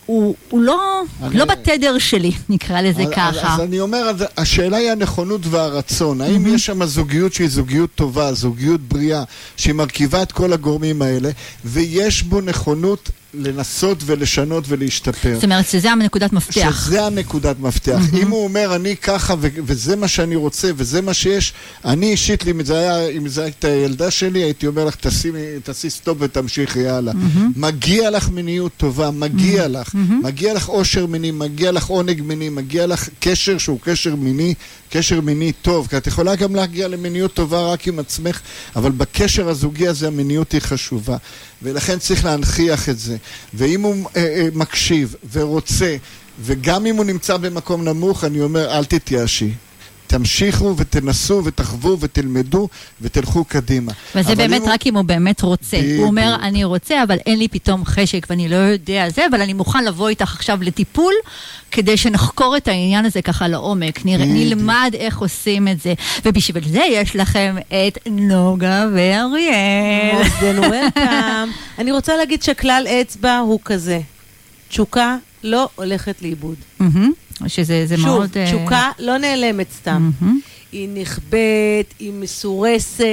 הוא, הוא לא, אני... לא בתדר שלי, (laughs) נקרא לזה אז, ככה. אז, אז אני אומר, השאלה היא הנכונות והרצון. האם mm-hmm. יש שם זוגיות שהיא זוגיות טובה, זוגיות בריאה, שהיא מרכיבה את כל הגורמים האלה, ויש בו נכונות לנסות ולשנות ולהשתפר. זאת אומרת שזה הנקודת מפתח. שזה הנקודת מפתח. Mm-hmm. אם הוא אומר, אני ככה ו- וזה מה שאני רוצה וזה מה שיש, אני אישית אם זה היה, אם זה הייתה ילדה שלי, הייתי אומר לך, תעשי, תעשי stop ותמשיכי הלאה. Mm-hmm. מגיע לך מיניות טובה, מגיע mm-hmm. לך. Mm-hmm. מגיע לך אושר מיני, מגיע לך עונג מיני, מגיע לך קשר שהוא קשר מיני, קשר מיני טוב. כי את יכולה גם להגיע למיניות טובה רק עם עצמך, אבל בקשר הזוגי הזה המיניות היא חשובה. ולכן צריך להנכיח את זה. ואם הוא אה, אה, מקשיב ורוצה, וגם אם הוא נמצא במקום נמוך, אני אומר, אל תתייאשי. תמשיכו ותנסו ותחוו ותלמדו ותלכו קדימה. וזה באמת אם הוא- רק אם הוא באמת רוצה. בדיוק. הוא אומר, אני רוצה, אבל אין לי פתאום חשק ואני לא יודע זה, אבל אני מוכן לבוא איתך עכשיו לטיפול, כדי שנחקור את העניין הזה ככה לעומק. בדיוק. נלמד איך עושים את זה. ובשביל זה יש לכם את נוגה ואריאל. אני רוצה להגיד שכלל אצבע הוא כזה. תשוקה לא הולכת לאיבוד. מהמם. שזה זה שוב, מאוד... אה, תשוקה לא נעלמת סתם. מהמם. היא נכבדת, היא מסורסת,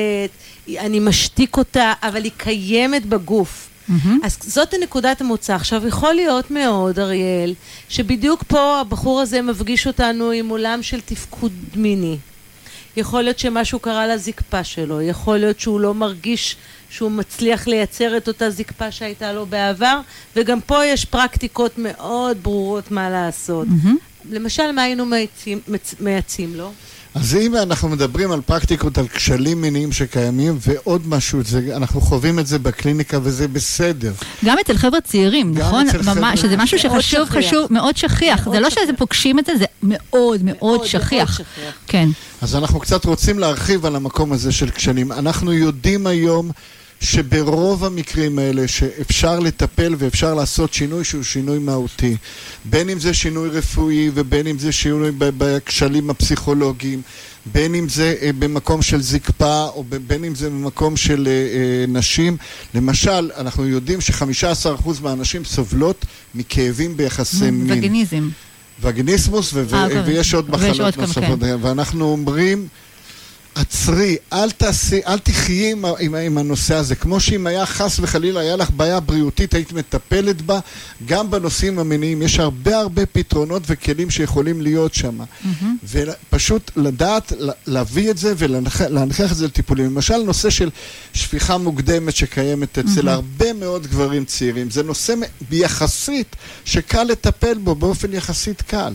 היא- אני משתיק אותה, אבל היא קיימת בגוף. מהמם. אז זאת נקודת המוצא. עכשיו, יכול להיות מאוד, אריאל, שבדיוק פה הבחור הזה מפגיש אותנו עם עולם של תפקוד מיני. יכול להיות שמשהו קרה לזקפה שלו, יכול להיות שהוא לא מרגיש שהוא מצליח לייצר את אותה זקפה שהייתה לו בעבר, וגם פה יש פרקטיקות מאוד ברורות מה לעשות. מהמם. למשל, מה היינו מייצים, מצ- לו? אז אם אנחנו מדברים על פרקטיקות, על כשלים מיניים שקיימים, ועוד משהו, זה, אנחנו חווים את זה בקליניקה וזה בסדר. גם אצל חבר'ה צעירים, נכון? אצל חבר'ה. ממש, שזה משהו מאוד שחשוב, שכיח. חשוב, מאוד שכיח. מאוד זה לא שכיח. שזה פוגשים את זה, זה מאוד מאוד שכיח. שכיח. כן. אז אנחנו קצת רוצים להרחיב על המקום הזה של כשלים. אנחנו יודעים היום שברוב המקרים האלה שאפשר לטפל ואפשר לעשות שינוי שהוא שינוי מהותי. בין אם זה שינוי רפואי ובין אם זה שינוי בכשלים הפסיכולוגיים, בין אם זה אה, במקום של זקפה או בין אם זה במקום של אה, אה, נשים. למשל, אנחנו יודעים ש-15% מהנשים סובלות מכאבים ביחסי מין. וגיניזם. וגיניסמוס, ו- ו- אוקיי. ויש עוד מחלות נוספות. ואנחנו אומרים, עצרי, אל תעשי, אל תחי עם, עם, עם הנושא הזה. כמו שאם היה חס וחלילה, היה לך בעיה בריאותית, היית מטפלת בה, גם בנושאים המיניים. יש הרבה הרבה פתרונות וכלים שיכולים להיות שם. ופשוט לדעת, להביא את זה ולהנכיח את זה לטיפולים. למשל, נושא של שפיכה מוקדמת שקיימת אצל הרבה מאוד גברים צעירים. זה נושא יחסית שקל לטפל בו באופן יחסית קל.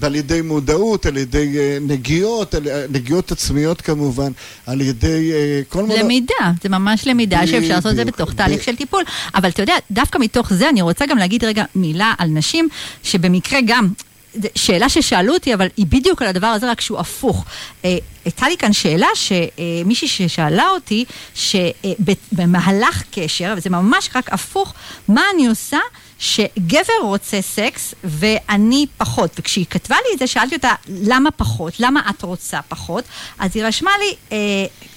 ועל ידי מודעות, על ידי אה, נגיעות, על, אה, נגיעות עצמיות כמובן, על ידי אה, כל מיני... למידה, זה ממש למידה שאפשר לעשות את זה. בתוך תהליך ב- של טיפול. אבל אתה יודע, דווקא מתוך זה אני רוצה גם להגיד רגע מילה על נשים, שבמקרה גם, שאלה ששאלו אותי, אבל היא בדיוק על הדבר הזה, רק שהוא הפוך. אה, הייתה לי כאן שאלה שמישהי ששאלה אותי, שבמהלך קשר, וזה ממש רק הפוך, מה אני עושה? שגבר רוצה סקס ואני פחות. וכשהיא כתבה לי את זה, שאלתי אותה, למה פחות? למה את רוצה פחות? אז היא רשמה לי, אה,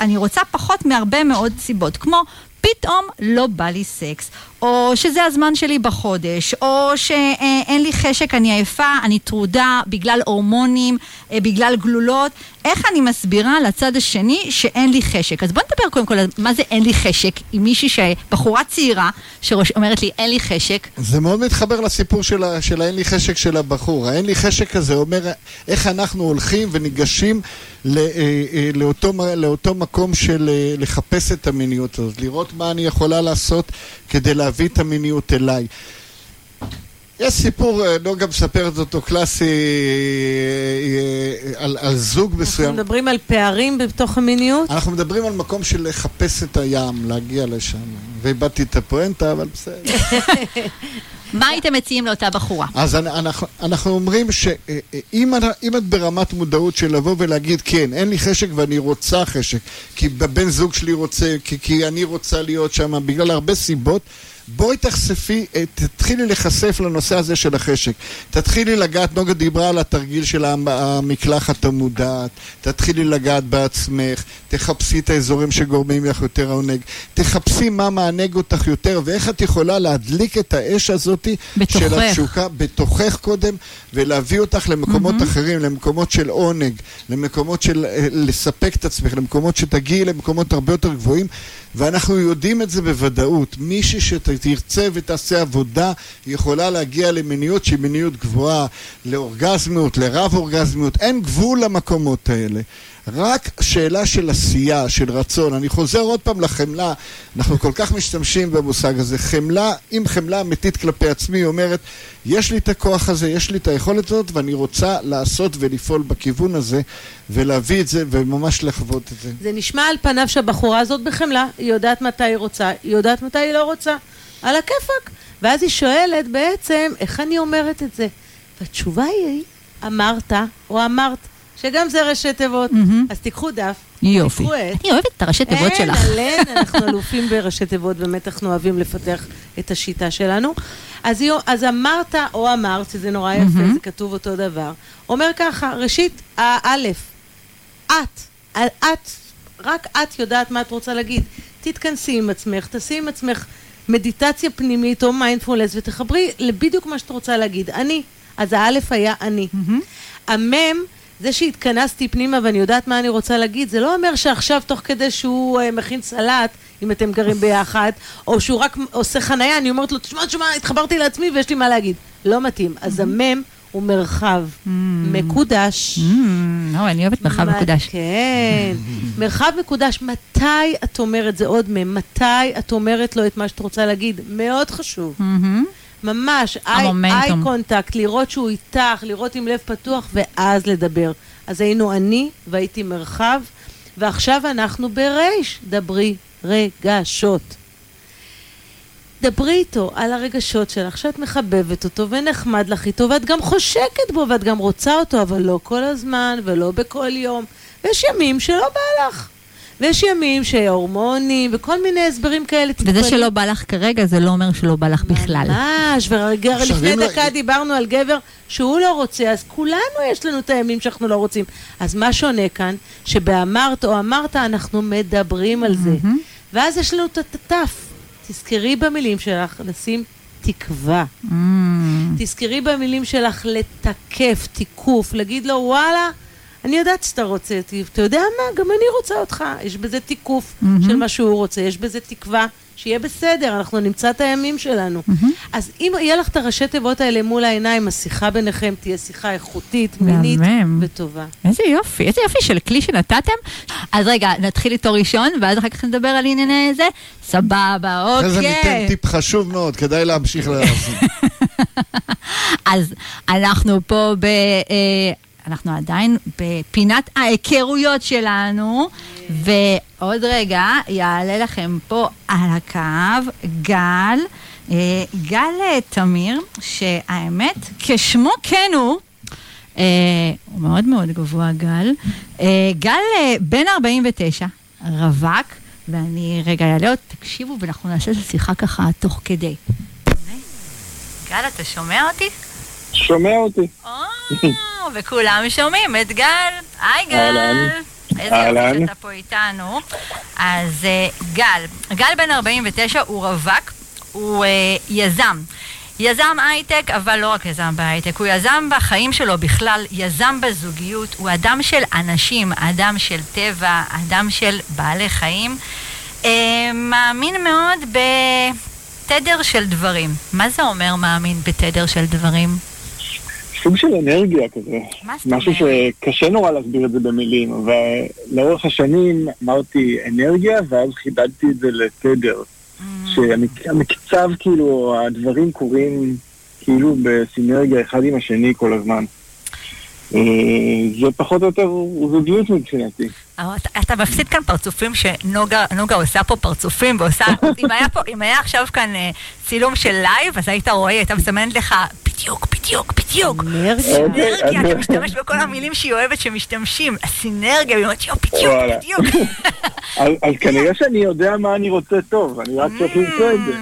אני רוצה פחות מהרבה מאוד סיבות, כמו פתאום לא בא לי סקס, או שזה הזמן שלי בחודש, או שאין לי חשק, אני עייפה, אני טרודה בגלל הורמונים, אה, בגלל גלולות. איך אני מסבירה לצד השני שאין לי חשק? אז בוא נדבר קודם כל על מה זה אין לי חשק, עם מישהי, ש- בחורה צעירה, שאומרת לי אין לי חשק. זה מאוד מתחבר לסיפור של, ה, של האין לי חשק של הבחור. האין לי חשק הזה אומר איך אנחנו הולכים וניגשים אה, אה, לאותו, לאותו מקום של אה, לחפש את המיניות הזאת, לראות מה אני יכולה לעשות כדי להביא את המיניות אליי. יש סיפור, אה, נוגה מספרת אותו קלאסי אה, אה, על, על זוג אנחנו מסוים. מדברים על פערים בתוך המיניות? אנחנו מדברים על מקום של לחפש את הים, להגיע לשם. ואיבדתי את הפואנטה, אבל בסדר. (laughs) מה הייתם מציעים לאותה בחורה? אז אנ- אנחנו, אנחנו אומרים שאם אם את ברמת מודעות של לבוא ולהגיד כן, אין לי חשק ואני רוצה חשק, כי הבן זוג שלי רוצה, כי, כי אני רוצה להיות שם, בגלל הרבה סיבות, בואי תחשפי, אה, תתחילי להיחשף לנושא הזה של החשק. תתחילי לגעת, נוגה דיברה על התרגיל של המ- המקלחת המודעת, תתחילי לגעת בעצמך, תחפשי את האזורים שגורמים לך יותר עונג, תחפשי מה מענג אותך יותר ואיך את יכולה להדליק את האש הזאתי בתוכך. של התשוקה בתוכך קודם, ולהביא אותך למקומות mm-hmm. אחרים, למקומות של עונג, למקומות של אה, לספק את עצמך, למקומות שתגיעי למקומות הרבה יותר גבוהים, ואנחנו יודעים את זה בוודאות. מישהי שתרצה ותעשה עבודה, היא יכולה להגיע למיניות שהיא מיניות גבוהה, לאורגזמיות, לרב אורגזמיות, אין גבול למקומות האלה. רק שאלה של עשייה, של רצון. אני חוזר עוד פעם לחמלה, אנחנו כל כך משתמשים במושג הזה. חמלה, אם חמלה אמיתית כלפי עצמי, היא אומרת, יש לי את הכוח הזה, יש לי את היכולת הזאת, ואני רוצה לעשות ולפעול בכיוון הזה, ולהביא את זה, וממש לחוות את זה. זה נשמע על פניו שהבחורה הזאת בחמלה, היא יודעת מתי היא רוצה, היא יודעת מתי היא לא רוצה. על הכיפאק. ואז היא שואלת בעצם, איך אני אומרת את זה? והתשובה היא, אמרת או אמרת, שגם זה ראשי תיבות. מהמם. אז תיקחו דף, יופי. תיקחו עט. אני אוהבת את הראשי תיבות שלך. אין, עליהן, (laughs) אנחנו אלופים בראשי תיבות, באמת אנחנו אוהבים לפתח את השיטה שלנו. אז, אז אמרת או אמרת, שזה נורא יפה, מהמם. זה כתוב אותו דבר, אומר ככה, ראשית, האלף, את, את, רק את יודעת מה את רוצה להגיד. תתכנסי עם עצמך, תעשי עם עצמך מדיטציה פנימית או מיינדפולנס ותחברי לבדיוק מה שאת רוצה להגיד. אני. אז האלף היה אני. מהמם. המם, זה שהתכנסתי פנימה ואני יודעת מה אני רוצה להגיד, זה לא אומר שעכשיו תוך כדי שהוא uh, מכין סלט, אם אתם גרים ביחד, או שהוא רק עושה חנייה, אני אומרת לו, תשמע, תשמע, התחברתי לעצמי ויש לי מה להגיד. לא מתאים. אז המם הוא מרחב מקודש. אוי, אני אוהבת מרחב מקודש. כן. מרחב מקודש, מתי את אומרת, זה עוד מם, מתי את אומרת לו את מה שאת רוצה להגיד? מאוד חשוב. ממש. איי קונטקט, לראות שהוא איתך, לראות עם לב פתוח, ואז לדבר. אז היינו אני, והייתי מרחב, ועכשיו אנחנו ברייש, דברי רגשות. דברי איתו על הרגשות שלך, שאת מחבבת אותו ונחמד לך איתו, ואת גם חושקת בו, ואת גם רוצה אותו, אבל לא כל הזמן, ולא בכל יום. ויש ימים שלא בא לך. ויש ימים שהורמונים, וכל מיני הסברים כאלה. וזה. שלא בא לך כרגע, זה לא אומר שלא בא לך בכלל. ממש, ורגע, עכשיו, לפני אם לא- דקה דיברנו על גבר שהוא לא רוצה, אז כולנו יש לנו את הימים שאנחנו לא רוצים. אז מה שונה כאן? שבאמרת או אמרת, אנחנו מדברים על זה. ואז יש לנו את הטף. תזכרי במילים שלך לשים תקווה. מהמם. תזכרי במילים שלך לתקף, תיקוף, להגיד לו, וואלה, אני יודעת שאתה רוצה אותי, אתה יודע מה? גם אני רוצה אותך. יש בזה תיקוף מהמם. של מה שהוא רוצה, יש בזה תקווה שיהיה בסדר, אנחנו נמצא את הימים שלנו. מהמם. אז אם יהיה לך את הראשי תיבות האלה מול העיניים, השיחה ביניכם תהיה שיחה איכותית, מינית מהמם. וטובה. איזה יופי, איזה יופי של כלי שנתתם. אז רגע, נתחיל איתו ראשון, ואז אחר כך נדבר על ענייני זה. סבבה, אחרי זה ניתן אוקיי. טיפ חשוב מאוד, כדאי להמשיך (laughs) להאזין. אז אנחנו פה ב... אנחנו עדיין בפינת ההיכרויות שלנו, ועוד רגע יעלה לכם פה על הקו גל, אה, גל אה, תמיר, שהאמת, כשמו כן הוא, אה, הוא מאוד מאוד גבוה גל, גל בן 49, רווק, ואני רגע אעלה עוד, תקשיבו ואנחנו נעשה את השיחה ככה תוך כדי. גל, אתה שומע אותי? שומע אותי. (laughs) או, וכולם שומעים את גל. היי גל. אהלן. איזה יופי. שאתה פה איתנו. אז אה, גל, גל בן 49 הוא רווק, הוא אה, יזם. יזם הייטק, אבל לא רק יזם בהייטק, הוא יזם בחיים שלו בכלל, יזם בזוגיות, הוא אדם של אנשים, אדם של טבע, אדם של בעלי חיים. אה, מאמין מאוד בתדר של דברים. מה זה אומר מאמין בתדר של דברים? סוג של אנרגיה כזה. משהו? שקשה נורא להסביר את זה במילים, ולאורך השנים אמרתי אנרגיה, ואז חידדתי את זה לתדר. שהמקצב, כאילו, הדברים קורים כאילו בסינרגיה אחד עם השני כל הזמן. אה, זה פחות או יותר זוגיות מבחינתי. אבל אתה, מפסיד כאן פרצופים שנוגה נוגה עושה פה פרצופים ועושה, (laughs) אם היה פה, אם היה עכשיו כאן אה, צילום של live, אז היית רואה, הייתה מסמנת לך בדיוק, בדיוק, בדיוק. אנרגיה. אוקיי, סינרגיה, אתה משתמש בכל המילים שהיא אוהבת שמשתמשים. הסינרגיה, היא אומרת, יואו, בדיוק. בדיוק. (laughs) אז אז כנראה שאני יודע מה אני רוצה טוב, אני רק צריך למצוא את זה.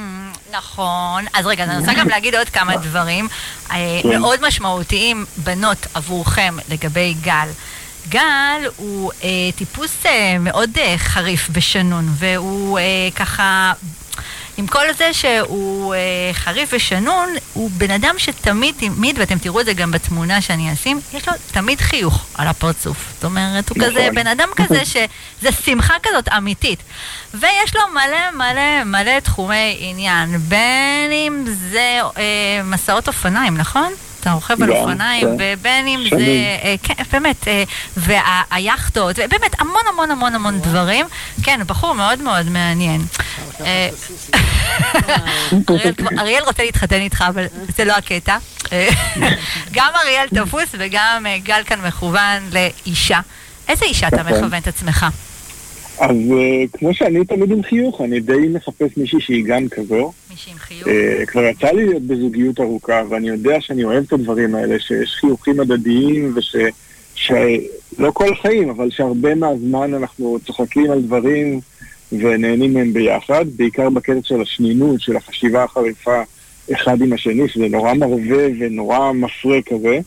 נכון. אז רגע, אז אני רוצה גם להגיד עוד כמה דברים אה, כן. מאוד משמעותיים, בנות, עבורכם, לגבי גל. גל הוא אה, טיפוס אה, מאוד אה, חריף ושנון, והוא אה, ככה... עם כל זה שהוא אה, חריף ושנון, הוא בן אדם שתמיד, תמיד, ואתם תראו את זה גם בתמונה שאני אשים, יש לו תמיד חיוך על הפרצוף. זאת אומרת, הוא נכון. כזה בן אדם כזה שזה שמחה כזאת אמיתית. ויש לו מלא מלא מלא תחומי עניין, בין אם זה אה, מסעות אופניים, נכון? אתה רוכב על אופניים, כן. ובין אם זה. אה, כן, באמת, אה, והיאכטות, ובאמת המון המון המון המון דברים. כן, בחור מאוד מאוד מעניין. אה, (laughs) אריאל רוצה להתחתן איתך, אבל זה לא הקטע. (laughs) גם אריאל תפוס וגם גל כאן מכוון לאישה. איזה אישה אתה נכון. מכוון את עצמך? אז אה, כמו שאני תמיד עם חיוך, אני די מחפש מישהי שהיא גם כזו. מישהי עם חיוך? אה, כבר יצא לי להיות בזוגיות ארוכה, ואני יודע שאני אוהב את הדברים האלה, שיש חיוכים הדדיים, וש, שלא כל החיים, אבל שהרבה מהזמן אנחנו צוחקים על דברים ונהנים מהם ביחד, בעיקר בקטע של השנינות, של החשיבה החריפה אחד עם השני, שזה נורא מרווה ונורא מפרה כזה.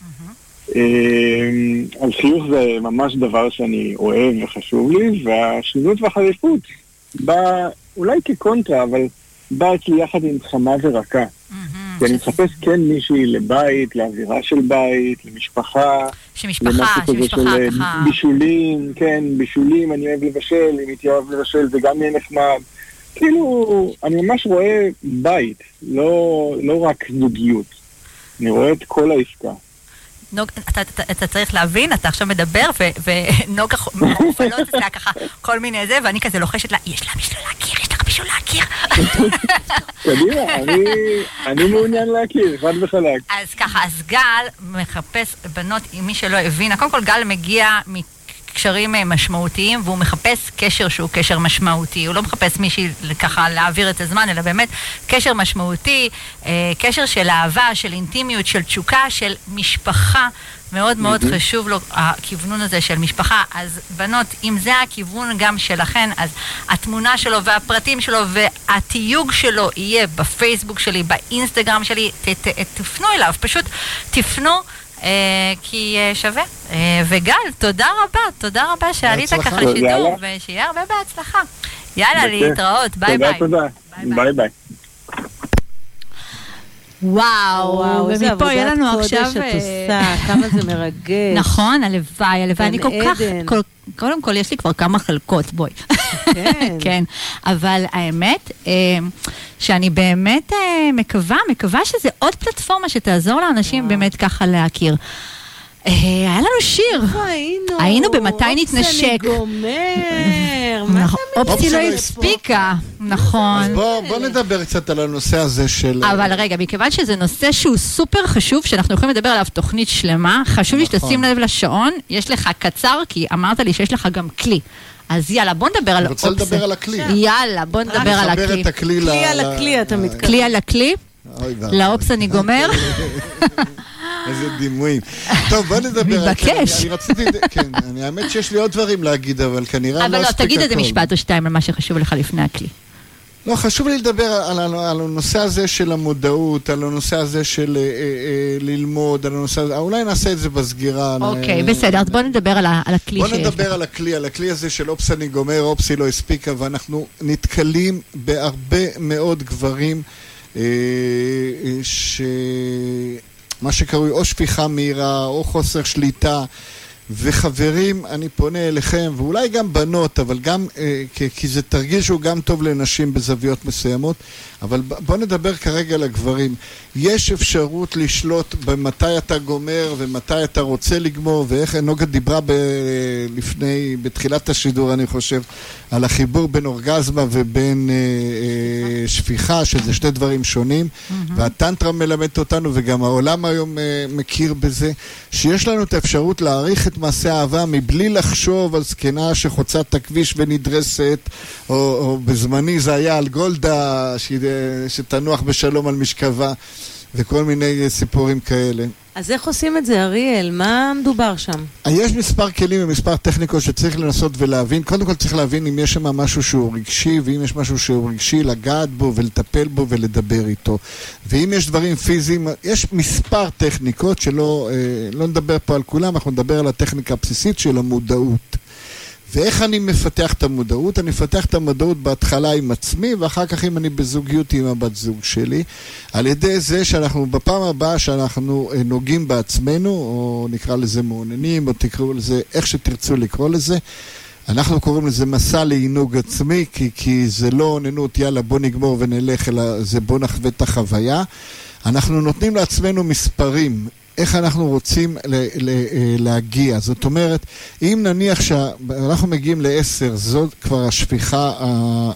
אז חיוך זה ממש דבר שאני אוהב וחשוב לי, והשנינות והחריפות בא אולי כקונטרה, אבל בא אצלי יחד עם חמה ורקה. כי אני מחפש כן מישהי לבית, לאווירה של בית, למשפחה. שמשפחה, שמשפחה של ככה... בישולים, כן, בישולים, אני אוהב לבשל, אם היא תהיה אוהב לבשל זה גם יהיה נחמד. כאילו, אני ממש רואה בית, לא, לא רק זוגיות. אני רואה את כל העסקה. נוג, אתה, אתה, אתה צריך להבין, אתה עכשיו מדבר, ונוגה מופעלות אצלה ככה כל מיני זה, ואני כזה לוחשת לה, יש לה מישהו להכיר, יש לה מישהו להכיר. קדימה, אני, אני מעוניין להכיר, חד וחלק. אז ככה, אז גל מחפש בנות, אם מי שלא הבינה, קודם כל גל מגיע מקשרים אה, משמעותיים, והוא מחפש קשר שהוא קשר משמעותי. הוא לא מחפש מישהי ככה להעביר את הזמן, אלא באמת קשר משמעותי, אה, קשר של אהבה, של אינטימיות, של תשוקה, של משפחה. מאוד מאוד חשוב לו הכיוונון הזה של משפחה. אז בנות, אם זה הכיוון גם שלכן, אז התמונה שלו והפרטים שלו והתיוג שלו יהיה בפייסבוק שלי, באינסטגרם שלי, ת, ת, תפנו אליו, פשוט תפנו. אה, כי אה, שווה. אה, וגל, תודה רבה, תודה רבה שעלית. ככה תודה לשידור. ושיהיה הרבה בהצלחה. יאללה. להתראות, ביי תודה, ביי. תודה. ביי ביי. וואו, איזה יהיה לנו עבודת עכשיו... קודש את אה, עושה, כמה זה מרגש. נכון, הלוואי, הלוואי. אני כל כך. כל- קודם כל יש לי כבר כמה חלקות, בואי. כן. (laughs) כן, אבל האמת, אה, שאני באמת אה, מקווה, מקווה שזה עוד פלטפורמה שתעזור לאנשים באמת ככה להכיר. אה, היה לנו שיר. איפה היינו? היינו במתי נתנשק. אני גומר. מה נכון, אתה אופצי לא הספיקה, נכון. אז בוא, בוא נדבר קצת על הנושא הזה של... אבל רגע, מכיוון שזה נושא שהוא סופר חשוב, שאנחנו יכולים לדבר עליו תוכנית שלמה, חשוב לי נכון. שתשים לב לשעון, יש לך קצר, כי אמרת לי שיש לך גם כלי. אז יאללה, בוא נדבר על אני רוצה אופציה. לדבר על הכלי. יאללה, בוא נדבר על הכלי. את הכלי ל... כלי על הכלי, אתה מתכוון. כלי על הכלי. לאופס אני גומר. (laughs) איזה דימויים. טוב, בוא נדבר. מתבקש. אני- רציתי... כן, אני- האמת שיש לי עוד דברים להגיד, אבל כנראה אבל לא לא, אספיק תגיד איזה. משפט או שתיים על מה שחשוב לך לפני הכלי. לא, חשוב לי לדבר על, על, על הנושא הזה של המודעות, על הנושא הזה של אה, אה, אה, ללמוד, על הנושא הזה, אולי נעשה את זה בסגירה. אוקיי, אה, בסדר, אז בוא נדבר על על הכלי בוא שיש נדבר לך. על הכלי, על הכלי הזה של אופס אני גומר, אופסי לא הספיקה, ואנחנו נתקלים בהרבה מאוד גברים אה, אה, ש... מה שקרוי או שפיכה מהירה, או חוסר שליטה. וחברים, אני פונה אליכם, ואולי גם בנות, אבל גם, אה, כי, כי זה תרגיל שהוא גם טוב לנשים בזוויות מסוימות, אבל בוא נדבר כרגע על הגברים. יש אפשרות לשלוט במתי אתה גומר ומתי אתה רוצה לגמור, ואיך נוגה דיברה ב, לפני, בתחילת השידור, אני חושב, על החיבור בין אורגזמה ובין אה, אה, שפיכה, שזה שני דברים שונים, והטנטרה מלמדת אותנו, וגם העולם היום אה, מכיר בזה, שיש לנו את האפשרות להעריך את מעשה האהבה מבלי לחשוב על זקנה שחוצה את הכביש ונדרסת, או, או בזמני זה היה על גולדה, ש, שתנוח בשלום על משכבה, וכל מיני אה, סיפורים כאלה. אז איך עושים את זה, אריאל? מה מדובר שם? יש מספר כלים ומספר טכניקות שצריך לנסות ולהבין. קודם כל צריך להבין אם יש שם משהו שהוא רגשי, ואם יש משהו שהוא רגשי, לגעת בו ולטפל בו ולדבר איתו. ואם יש דברים פיזיים, יש מספר טכניקות שלא אה, לא נדבר פה על כולם, אנחנו נדבר על הטכניקה הבסיסית של המודעות. ואיך אני מפתח את המודעות? אני מפתח את המודעות בהתחלה עם עצמי, ואחר כך אם אני בזוגיות עם הבת זוג שלי, על ידי זה שאנחנו, בפעם הבאה שאנחנו אה, נוגעים בעצמנו, או נקרא לזה מעוננים, או תקראו לזה איך שתרצו לקרוא לזה, אנחנו קוראים לזה מסע לעינוג עצמי, כי, כי זה לא אוננות, יאללה בוא נגמור ונלך, אלא זה בוא נחווה את החוויה. אנחנו נותנים לעצמנו מספרים, איך אנחנו רוצים ל- ל- אה, להגיע. זאת אומרת, אם נניח שאנחנו מגיעים לעשר, זאת כבר השפיכה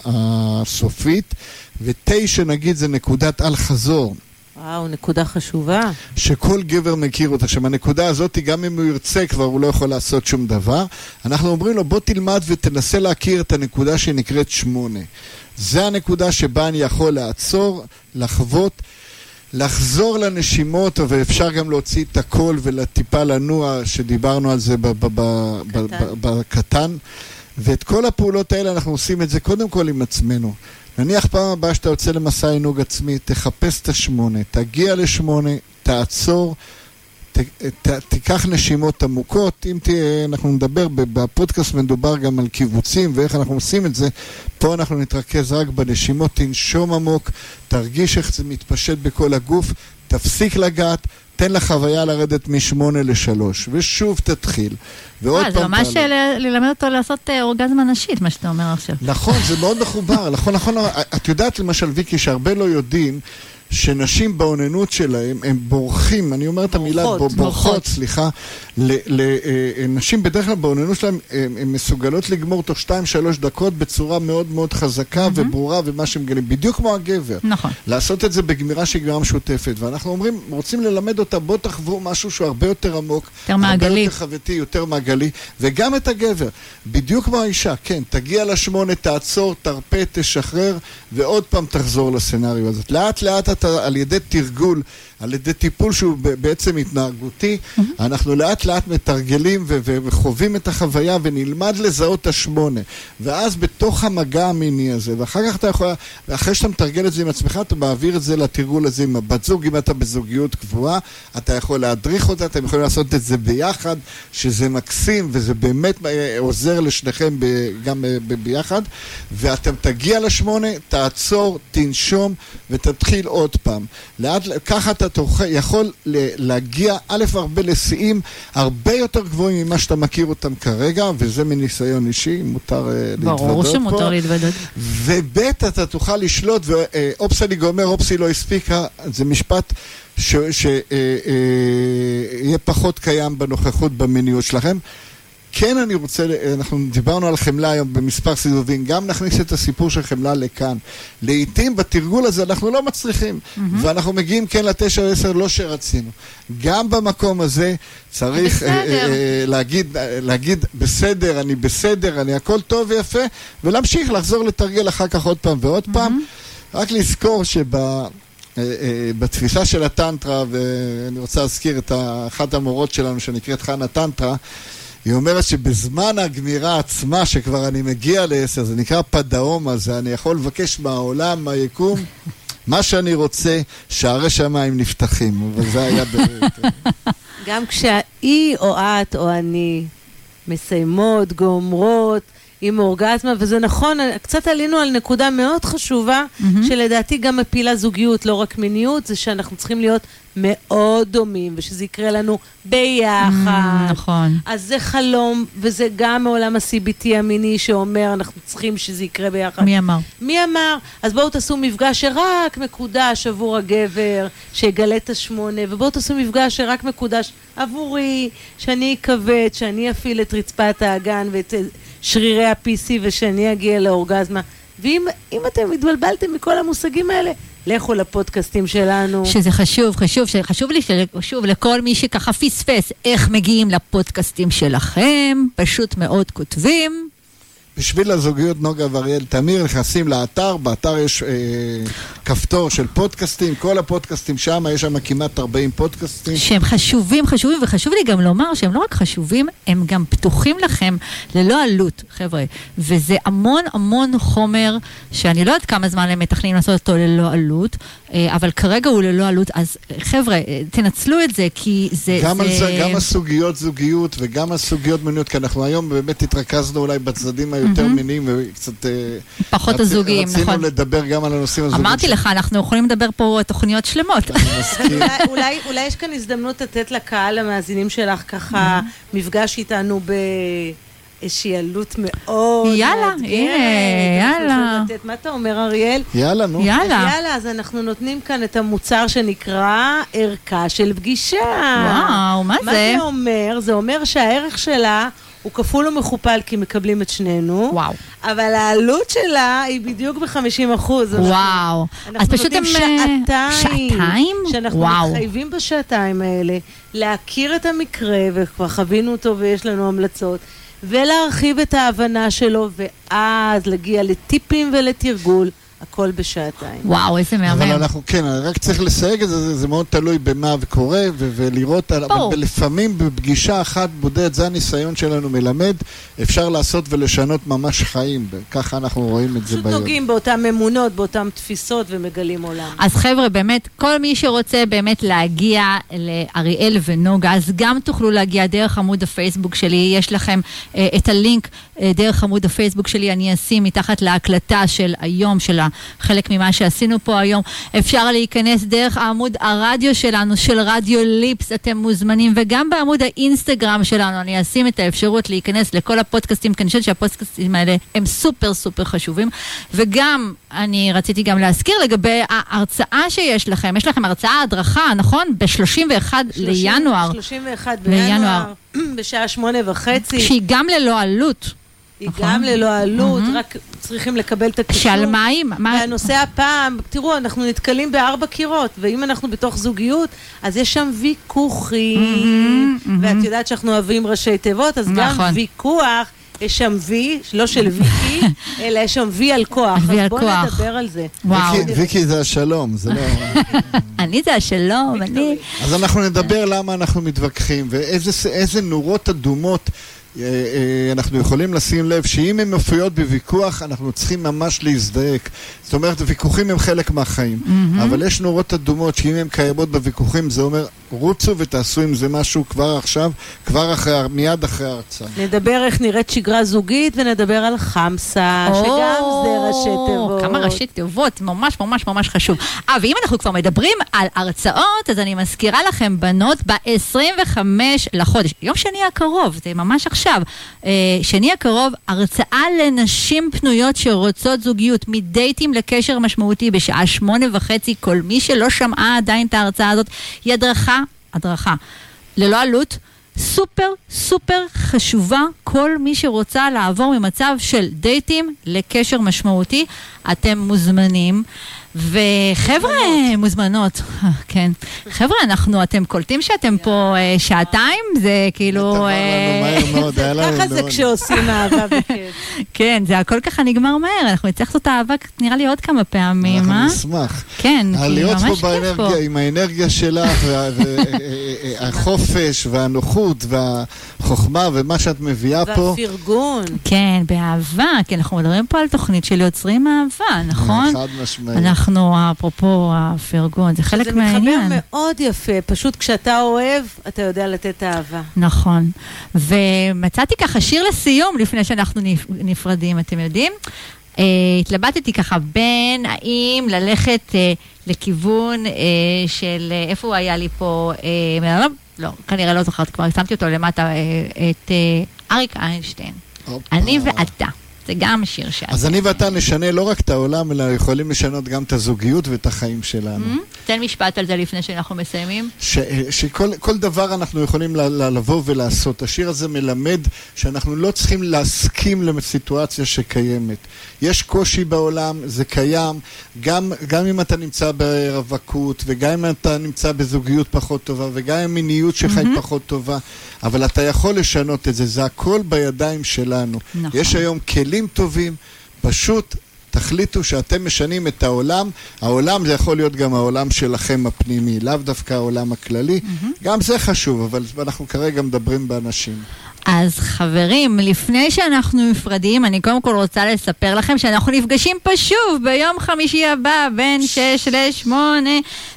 הסופית, ותשע נגיד זה נקודת אל-חזור. וואו, נקודה חשובה. שכל גבר מכיר אותה. עכשיו, הנקודה הזאת, גם אם הוא ירצה כבר, הוא לא יכול לעשות שום דבר. אנחנו אומרים לו, בוא תלמד ותנסה להכיר את הנקודה שנקראת שמונה. זה הנקודה שבה אני יכול לעצור, לחוות, לחזור לנשימות, אבל אפשר גם להוציא את הכל ולטיפה לנוע, שדיברנו על זה בקטן. ואת כל הפעולות האלה אנחנו עושים את זה קודם כל עם עצמנו. נניח פעם הבאה שאתה יוצא למסע עינוג עצמי, תחפש את השמונה, תגיע לשמונה, תעצור, ת, תיקח נשימות עמוקות. אם תהיה, אנחנו נדבר, בפודקאסט מדובר גם על קיבוצים ואיך אנחנו עושים את זה. פה אנחנו נתרכז רק בנשימות, תנשום עמוק, תרגיש איך זה מתפשט בכל הגוף, תפסיק לגעת. תן לחוויה לרדת משמונה לשלוש, ושוב תתחיל. ועוד אה, פעם זה ממש ללמד אותו לעשות אה, אורגזמה נשית, מה שאתה אומר עכשיו. נכון, זה מאוד מחובר, נכון, נכון. את יודעת למשל, ויקי, שהרבה לא יודעים שנשים באוננות שלהם, הם בורחים, אני אומר את המילה בורחות. בורחות, בורחות, בורחות. סליחה, לנשים בדרך כלל באוננות שלהם, הן מסוגלות לגמור תוך 2-3 דקות בצורה מאוד מאוד חזקה וברורה, ומה שהם מגלים, בדיוק כמו הגבר. נכון. לעשות את זה בגמירה שהיא גמירה משותפת. ואנחנו אומרים, רוצים ללמד אותה, בוא תחוו משהו שהוא הרבה יותר עמוק. יותר מעגלי. הרבה יותר חווייתי, יותר מעגלי. וגם את הגבר. בדיוק כמו האישה, כן, תגיע לשמונה, תעצור, תרפה, תשחרר, ועוד פעם תחזור לסצנריו הזאת. לאט לאט אתה, על ידי תרגול, על ידי טיפול שהוא בעצם התנהגותי, אנחנו לאט לאט מתרגלים ו- ו- וחווים את החוויה ונלמד לזהות את השמונה. ואז בתוך המגע המיני הזה, ואחר כך אתה יכול, ואחרי שאתה מתרגל את זה עם עצמך, אתה מעביר את זה לתרגול הזה עם הבת זוג, אם אתה בזוגיות קבועה, אתה יכול להדריך אותה, אתם יכולים לעשות את זה ביחד, שזה מקסים, וזה באמת אה, עוזר לשניכם ב- גם אה, ב- ביחד. ואתם תגיע לשמונה, תעצור, תנשום, ותתחיל עוד פעם. לאט, ככה אתה תוכל, יכול להגיע, א', הרבה לשיאים הרבה יותר גבוהים ממה שאתה מכיר אותם כרגע, וזה מניסיון אישי, מותר אה, להתוודות פה. ברור שמותר להתוודות. וב' אתה תוכל לשלוט, ואופס אני גומר, אופסי לא הספיקה, זה משפט שיהיה פחות קיים בנוכחות במיניות שלכם. כן אני רוצה, אנחנו דיברנו על חמלה היום במספר סיבובים, גם נכניס את הסיפור של חמלה לכאן. לעתים בתרגול הזה אנחנו לא מצליחים, ואנחנו מגיעים כן לתשע או עשר, לא שרצינו. גם במקום הזה צריך אה, בסדר. אה, להגיד, אה, להגיד בסדר, אני בסדר, אני הכל טוב ויפה, ולהמשיך לחזור לתרגל אחר כך עוד פעם ועוד פעם. רק לזכור שב... אה, אה, בתפיסה של הטנטרה, ואני רוצה להזכיר את אחת המורות שלנו שנקראת חנה טנטרה, היא אומרת שבזמן הגמירה עצמה, שכבר אני מגיע לעשר, זה נקרא פדאומה, זה אני יכול לבקש מהעולם, מהיקום, (laughs) מה שאני רוצה, שערי שמיים נפתחים. אבל זה היה באמת... גם כשהיא או את או אני מסיימות, גומרות, עם אורגזמה, וזה נכון, קצת עלינו על נקודה מאוד חשובה, שלדעתי גם מפילה זוגיות, לא רק מיניות, זה שאנחנו צריכים להיות מאוד דומים, ושזה יקרה לנו ביחד. נכון. אז זה חלום, וזה גם מעולם ה-CBT המיני שאומר, אנחנו צריכים שזה יקרה ביחד. מי אמר? מי אמר? אז בואו תעשו מפגש שרק מקודש עבור הגבר, שיגלה את השמונה, ובואו תעשו מפגש שרק מקודש עבורי, שאני אכבד, שאני אפעיל את רצפת האגן ואת שרירי ה-PC ושאני אגיע לאורגזמה. ואם אם אתם התבלבלתם מכל המושגים האלה, לכו לפודקאסטים שלנו. שזה חשוב, חשוב, חשוב לי, שוב, לכל מי שככה פספס איך מגיעים לפודקאסטים שלכם, פשוט מאוד כותבים. בשביל הזוגיות נוגה ואריאל תמיר נכנסים לאתר, באתר יש אה, כפתור של פודקאסטים, כל הפודקאסטים שם, יש שם כמעט 40 פודקאסטים. שהם חשובים, חשובים, וחשוב לי גם לומר שהם לא רק חשובים, הם גם פתוחים לכם ללא עלות, חבר'ה. וזה המון המון חומר שאני לא יודעת כמה זמן הם מתכננים לעשות אותו ללא עלות, אה, אבל כרגע הוא ללא עלות, אז חבר'ה, אה, תנצלו את זה, כי זה... גם, זה... זה, גם הסוגיות זוגיות וגם הסוגיות מיניות, כי אנחנו היום באמת התרכזנו אולי בצדדים היותר מיניים וקצת... אה, פחות רצ- הזוגיים, רצינו נכון. לדבר גם על הנושאים הזוגיים. אמרתי לך, אנחנו יכולים לדבר פה תוכניות שלמות. אני מסכים. אולי, יש כאן הזדמנות לתת לקהל המאזינים שלך ככה מפגש איתנו באיזושהי עלות מאוד יאללה, מאתגרת. יאללה. יכולים לתת- מה אתה אומר, אריאל? יאללה, נו. יאללה. אז יאללה, אז אנחנו נותנים כאן את המוצר שנקרא ערכה של פגישה. וואו, מה מה זה? זה אומר? זה אומר שהערך שלה הוא כפול ומכופל כי מקבלים את שנינו. וואו. אבל העלות שלה היא בדיוק ב-50 אחוז. וואו. אז אנחנו פשוט נותנים הם... אה, שעתיים. שעתיים? שאנחנו וואו. מתחייבים בשעתיים האלה להכיר את המקרה, וכבר חווינו אותו ויש לנו המלצות, ולהרחיב את ההבנה שלו, ואז להגיע לטיפים ולתרגול הכל בשעתיים. וואו, איזה אבל מהמם. אנחנו, כן, רק צריך לסייג את זה, זה- מאוד תלוי במה וקורה, ו- ולראות, על- ברור. אבל לפעמים בפגישה אחת בודד, זה הניסיון שלנו מלמד, אפשר לעשות ולשנות ממש חיים, וככה אנחנו רואים את זה פשוט ביום. נוגעים באותן אמונות, באותן תפיסות ומגלים עולם. אז חבר'ה, באמת, כל מי שרוצה באמת להגיע לאריאל ונוגה, אז גם תוכלו להגיע דרך עמוד הפייסבוק שלי. יש לכם אה, את הלינק אה, דרך עמוד הפייסבוק שלי, אני אשים מתחת להקלטה של היום, של חלק ממה שעשינו פה היום. אפשר להיכנס דרך עמוד הרדיו שלנו, של רדיו ליפס, אתם מוזמנים, וגם בעמוד האינסטגרם שלנו, אני אשים את האפשרות להיכנס לכל הפודקאסטים, כי אני חושבת שהפודקאסטים האלה הם סופר סופר חשובים. וגם, אני רציתי גם להזכיר לגבי ההרצאה שיש לכם, יש לכם הרצאה, הדרכה, נכון? ב-31 לינואר, 31 לינואר. בינואר, בשעה שמונה וחצי. שהיא גם ללא עלות. היא נכון. גם ללא עלות, מהמם. רק צריכים לקבל את הקישור. שעל היא? מה- והנושא הפעם, תראו, אנחנו נתקלים בארבע קירות, ואם אנחנו בתוך זוגיות, אז יש שם ויכוחים, מהמם, ואת מהמם. יודעת שאנחנו אוהבים ראשי תיבות, אז גם נכון. ויכוח, יש שם וי, לא של ויקי, (laughs) אלא יש שם וי על כוח. וי על אז בואו כוח. נדבר על זה. וואו. ויקי- ויקי זה השלום, זה לא... (laughs) אני זה השלום, אני... אז אנחנו נדבר למה אנחנו מתווכחים, ואיזה נורות אדומות אנחנו יכולים לשים לב שאם הן מופיעות בוויכוח, אנחנו צריכים ממש להזדעק. זאת אומרת, ויכוחים הם חלק מהחיים, אבל יש נורות אדומות שאם הן קיימות בוויכוחים, זה אומר, רוצו ותעשו עם זה משהו כבר עכשיו, כבר אחרי, מיד אחרי ההרצאה. נדבר איך נראית שגרה זוגית, ונדבר על חמסה, שגם זה ראשי תיבות. כמה ראשי תיבות, ממש ממש ממש חשוב. אה, ואם אנחנו כבר מדברים על הרצאות, אז אני מזכירה לכם, בנות, ב-25 לחודש, יום שני הקרוב, זה ממש עכשיו, אה, שני הקרוב, הרצאה לנשים פנויות שרוצות זוגיות, מדייטים לקשר משמעותי בשעה שמונה וחצי, כל מי שלא שמעה עדיין את ההרצאה הזאת, היא הדרכה, הדרכה, ללא עלות. סופר סופר חשובה, כל מי שרוצה לעבור ממצב של דייטים לקשר משמעותי, אתם מוזמנים. וחבר'ה, מוזמנות, (laughs) כן. חבר'ה, אנחנו, אתם קולטים שאתם פה אה, שעתיים? זה כאילו... אה, (laughs) ככה זה. כשעושים (laughs) אהבה בכיף. כן, זה הכל ככה נגמר מהר, אנחנו נצטרך לעשות אהבה נראה לי עוד כמה פעמים, אנחנו אה? נשמח. כן, אה, כי ממש כיף פה. עם האנרגיה שלך, והחופש, והנוחות, והחוכמה, ומה שאת מביאה פה. והפרגון. כן, באהבה, כי אנחנו מדברים פה על תוכנית של יוצרים אהבה, נכון? חד משמעית. אנחנו, אפרופו הפרגון, זה חלק זה מהעניין. מתחבר מאוד יפה, פשוט כשאתה אוהב, אתה יודע לתת אהבה. נכון. ומצאתי ככה שיר לסיום לפני שאנחנו נפ- נפרדים, אתם יודעים? Uh, התלבטתי ככה בין האם ללכת uh, לכיוון uh, של, uh, איפה הוא היה לי פה? Uh, לא, לא, כנראה לא זוכרת כבר, שמתי אותו למטה, uh, את uh, אריק איינשטיין. הופה. אני ואתה. זה גם שיר שאת. אז אני ואתה נשנה לא רק את העולם, אלא יכולים לשנות גם את הזוגיות ואת החיים שלנו. תן משפט על זה לפני שאנחנו מסיימים. ש, שכל כל דבר אנחנו יכולים לבוא ולעשות. השיר הזה מלמד שאנחנו לא צריכים להסכים לסיטואציה שקיימת. יש קושי בעולם, זה קיים, גם, גם אם אתה נמצא ברווקות, וגם אם אתה נמצא בזוגיות פחות טובה, וגם אם מיניות שלך היא פחות טובה, אבל אתה יכול לשנות את זה, זה הכל בידיים שלנו. נכון. יש היום כלים טובים, פשוט תחליטו שאתם משנים את העולם. העולם זה יכול להיות גם העולם שלכם הפנימי, לאו דווקא העולם הכללי. גם זה חשוב, אבל אנחנו כרגע מדברים באנשים. אז חברים, לפני שאנחנו נפרדים, אני קודם כל רוצה לספר לכם שאנחנו נפגשים פה שוב ביום חמישי הבא, בין 6 ל-8,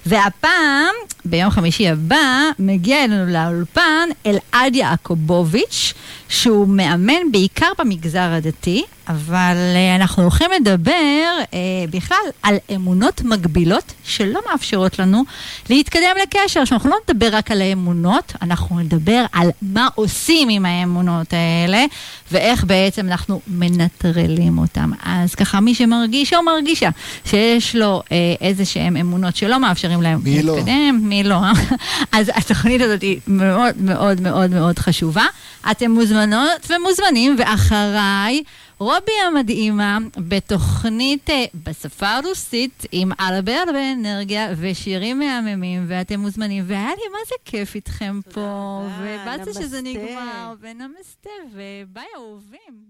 והפעם, ביום חמישי הבא, מגיע אלינו לאולפן אלעד יעקובוביץ', שהוא מאמן בעיקר במגזר הדתי, אבל אה, אנחנו הולכים לדבר אה, בכלל על אמונות מגבילות שלא מאפשרות לנו להתקדם לקשר. עכשיו, אנחנו לא נדבר רק על האמונות, אנחנו נדבר על מה עושים עם האמונות האלה, ואיך בעצם אנחנו מנטרלים אותם. אז ככה, מי שמרגיש או מרגישה שיש לו אה, איזה שהם אמונות שלא מאפשרים להם מי לא? להתקדם, מי לא? (laughs) אז התוכנית הזאת היא מאוד מאוד מאוד מאוד חשובה. אתם מוזמנות ומוזמנים, ואחריי... רובי המדהימה בתוכנית אה, בשפה הרוסית עם הרבה הרבה אנרגיה ושירים מהממים ואתם מוזמנים והיה לי מה זה כיף איתכם פה ובאתי שזה. נגמר ונמסטה וביי אהובים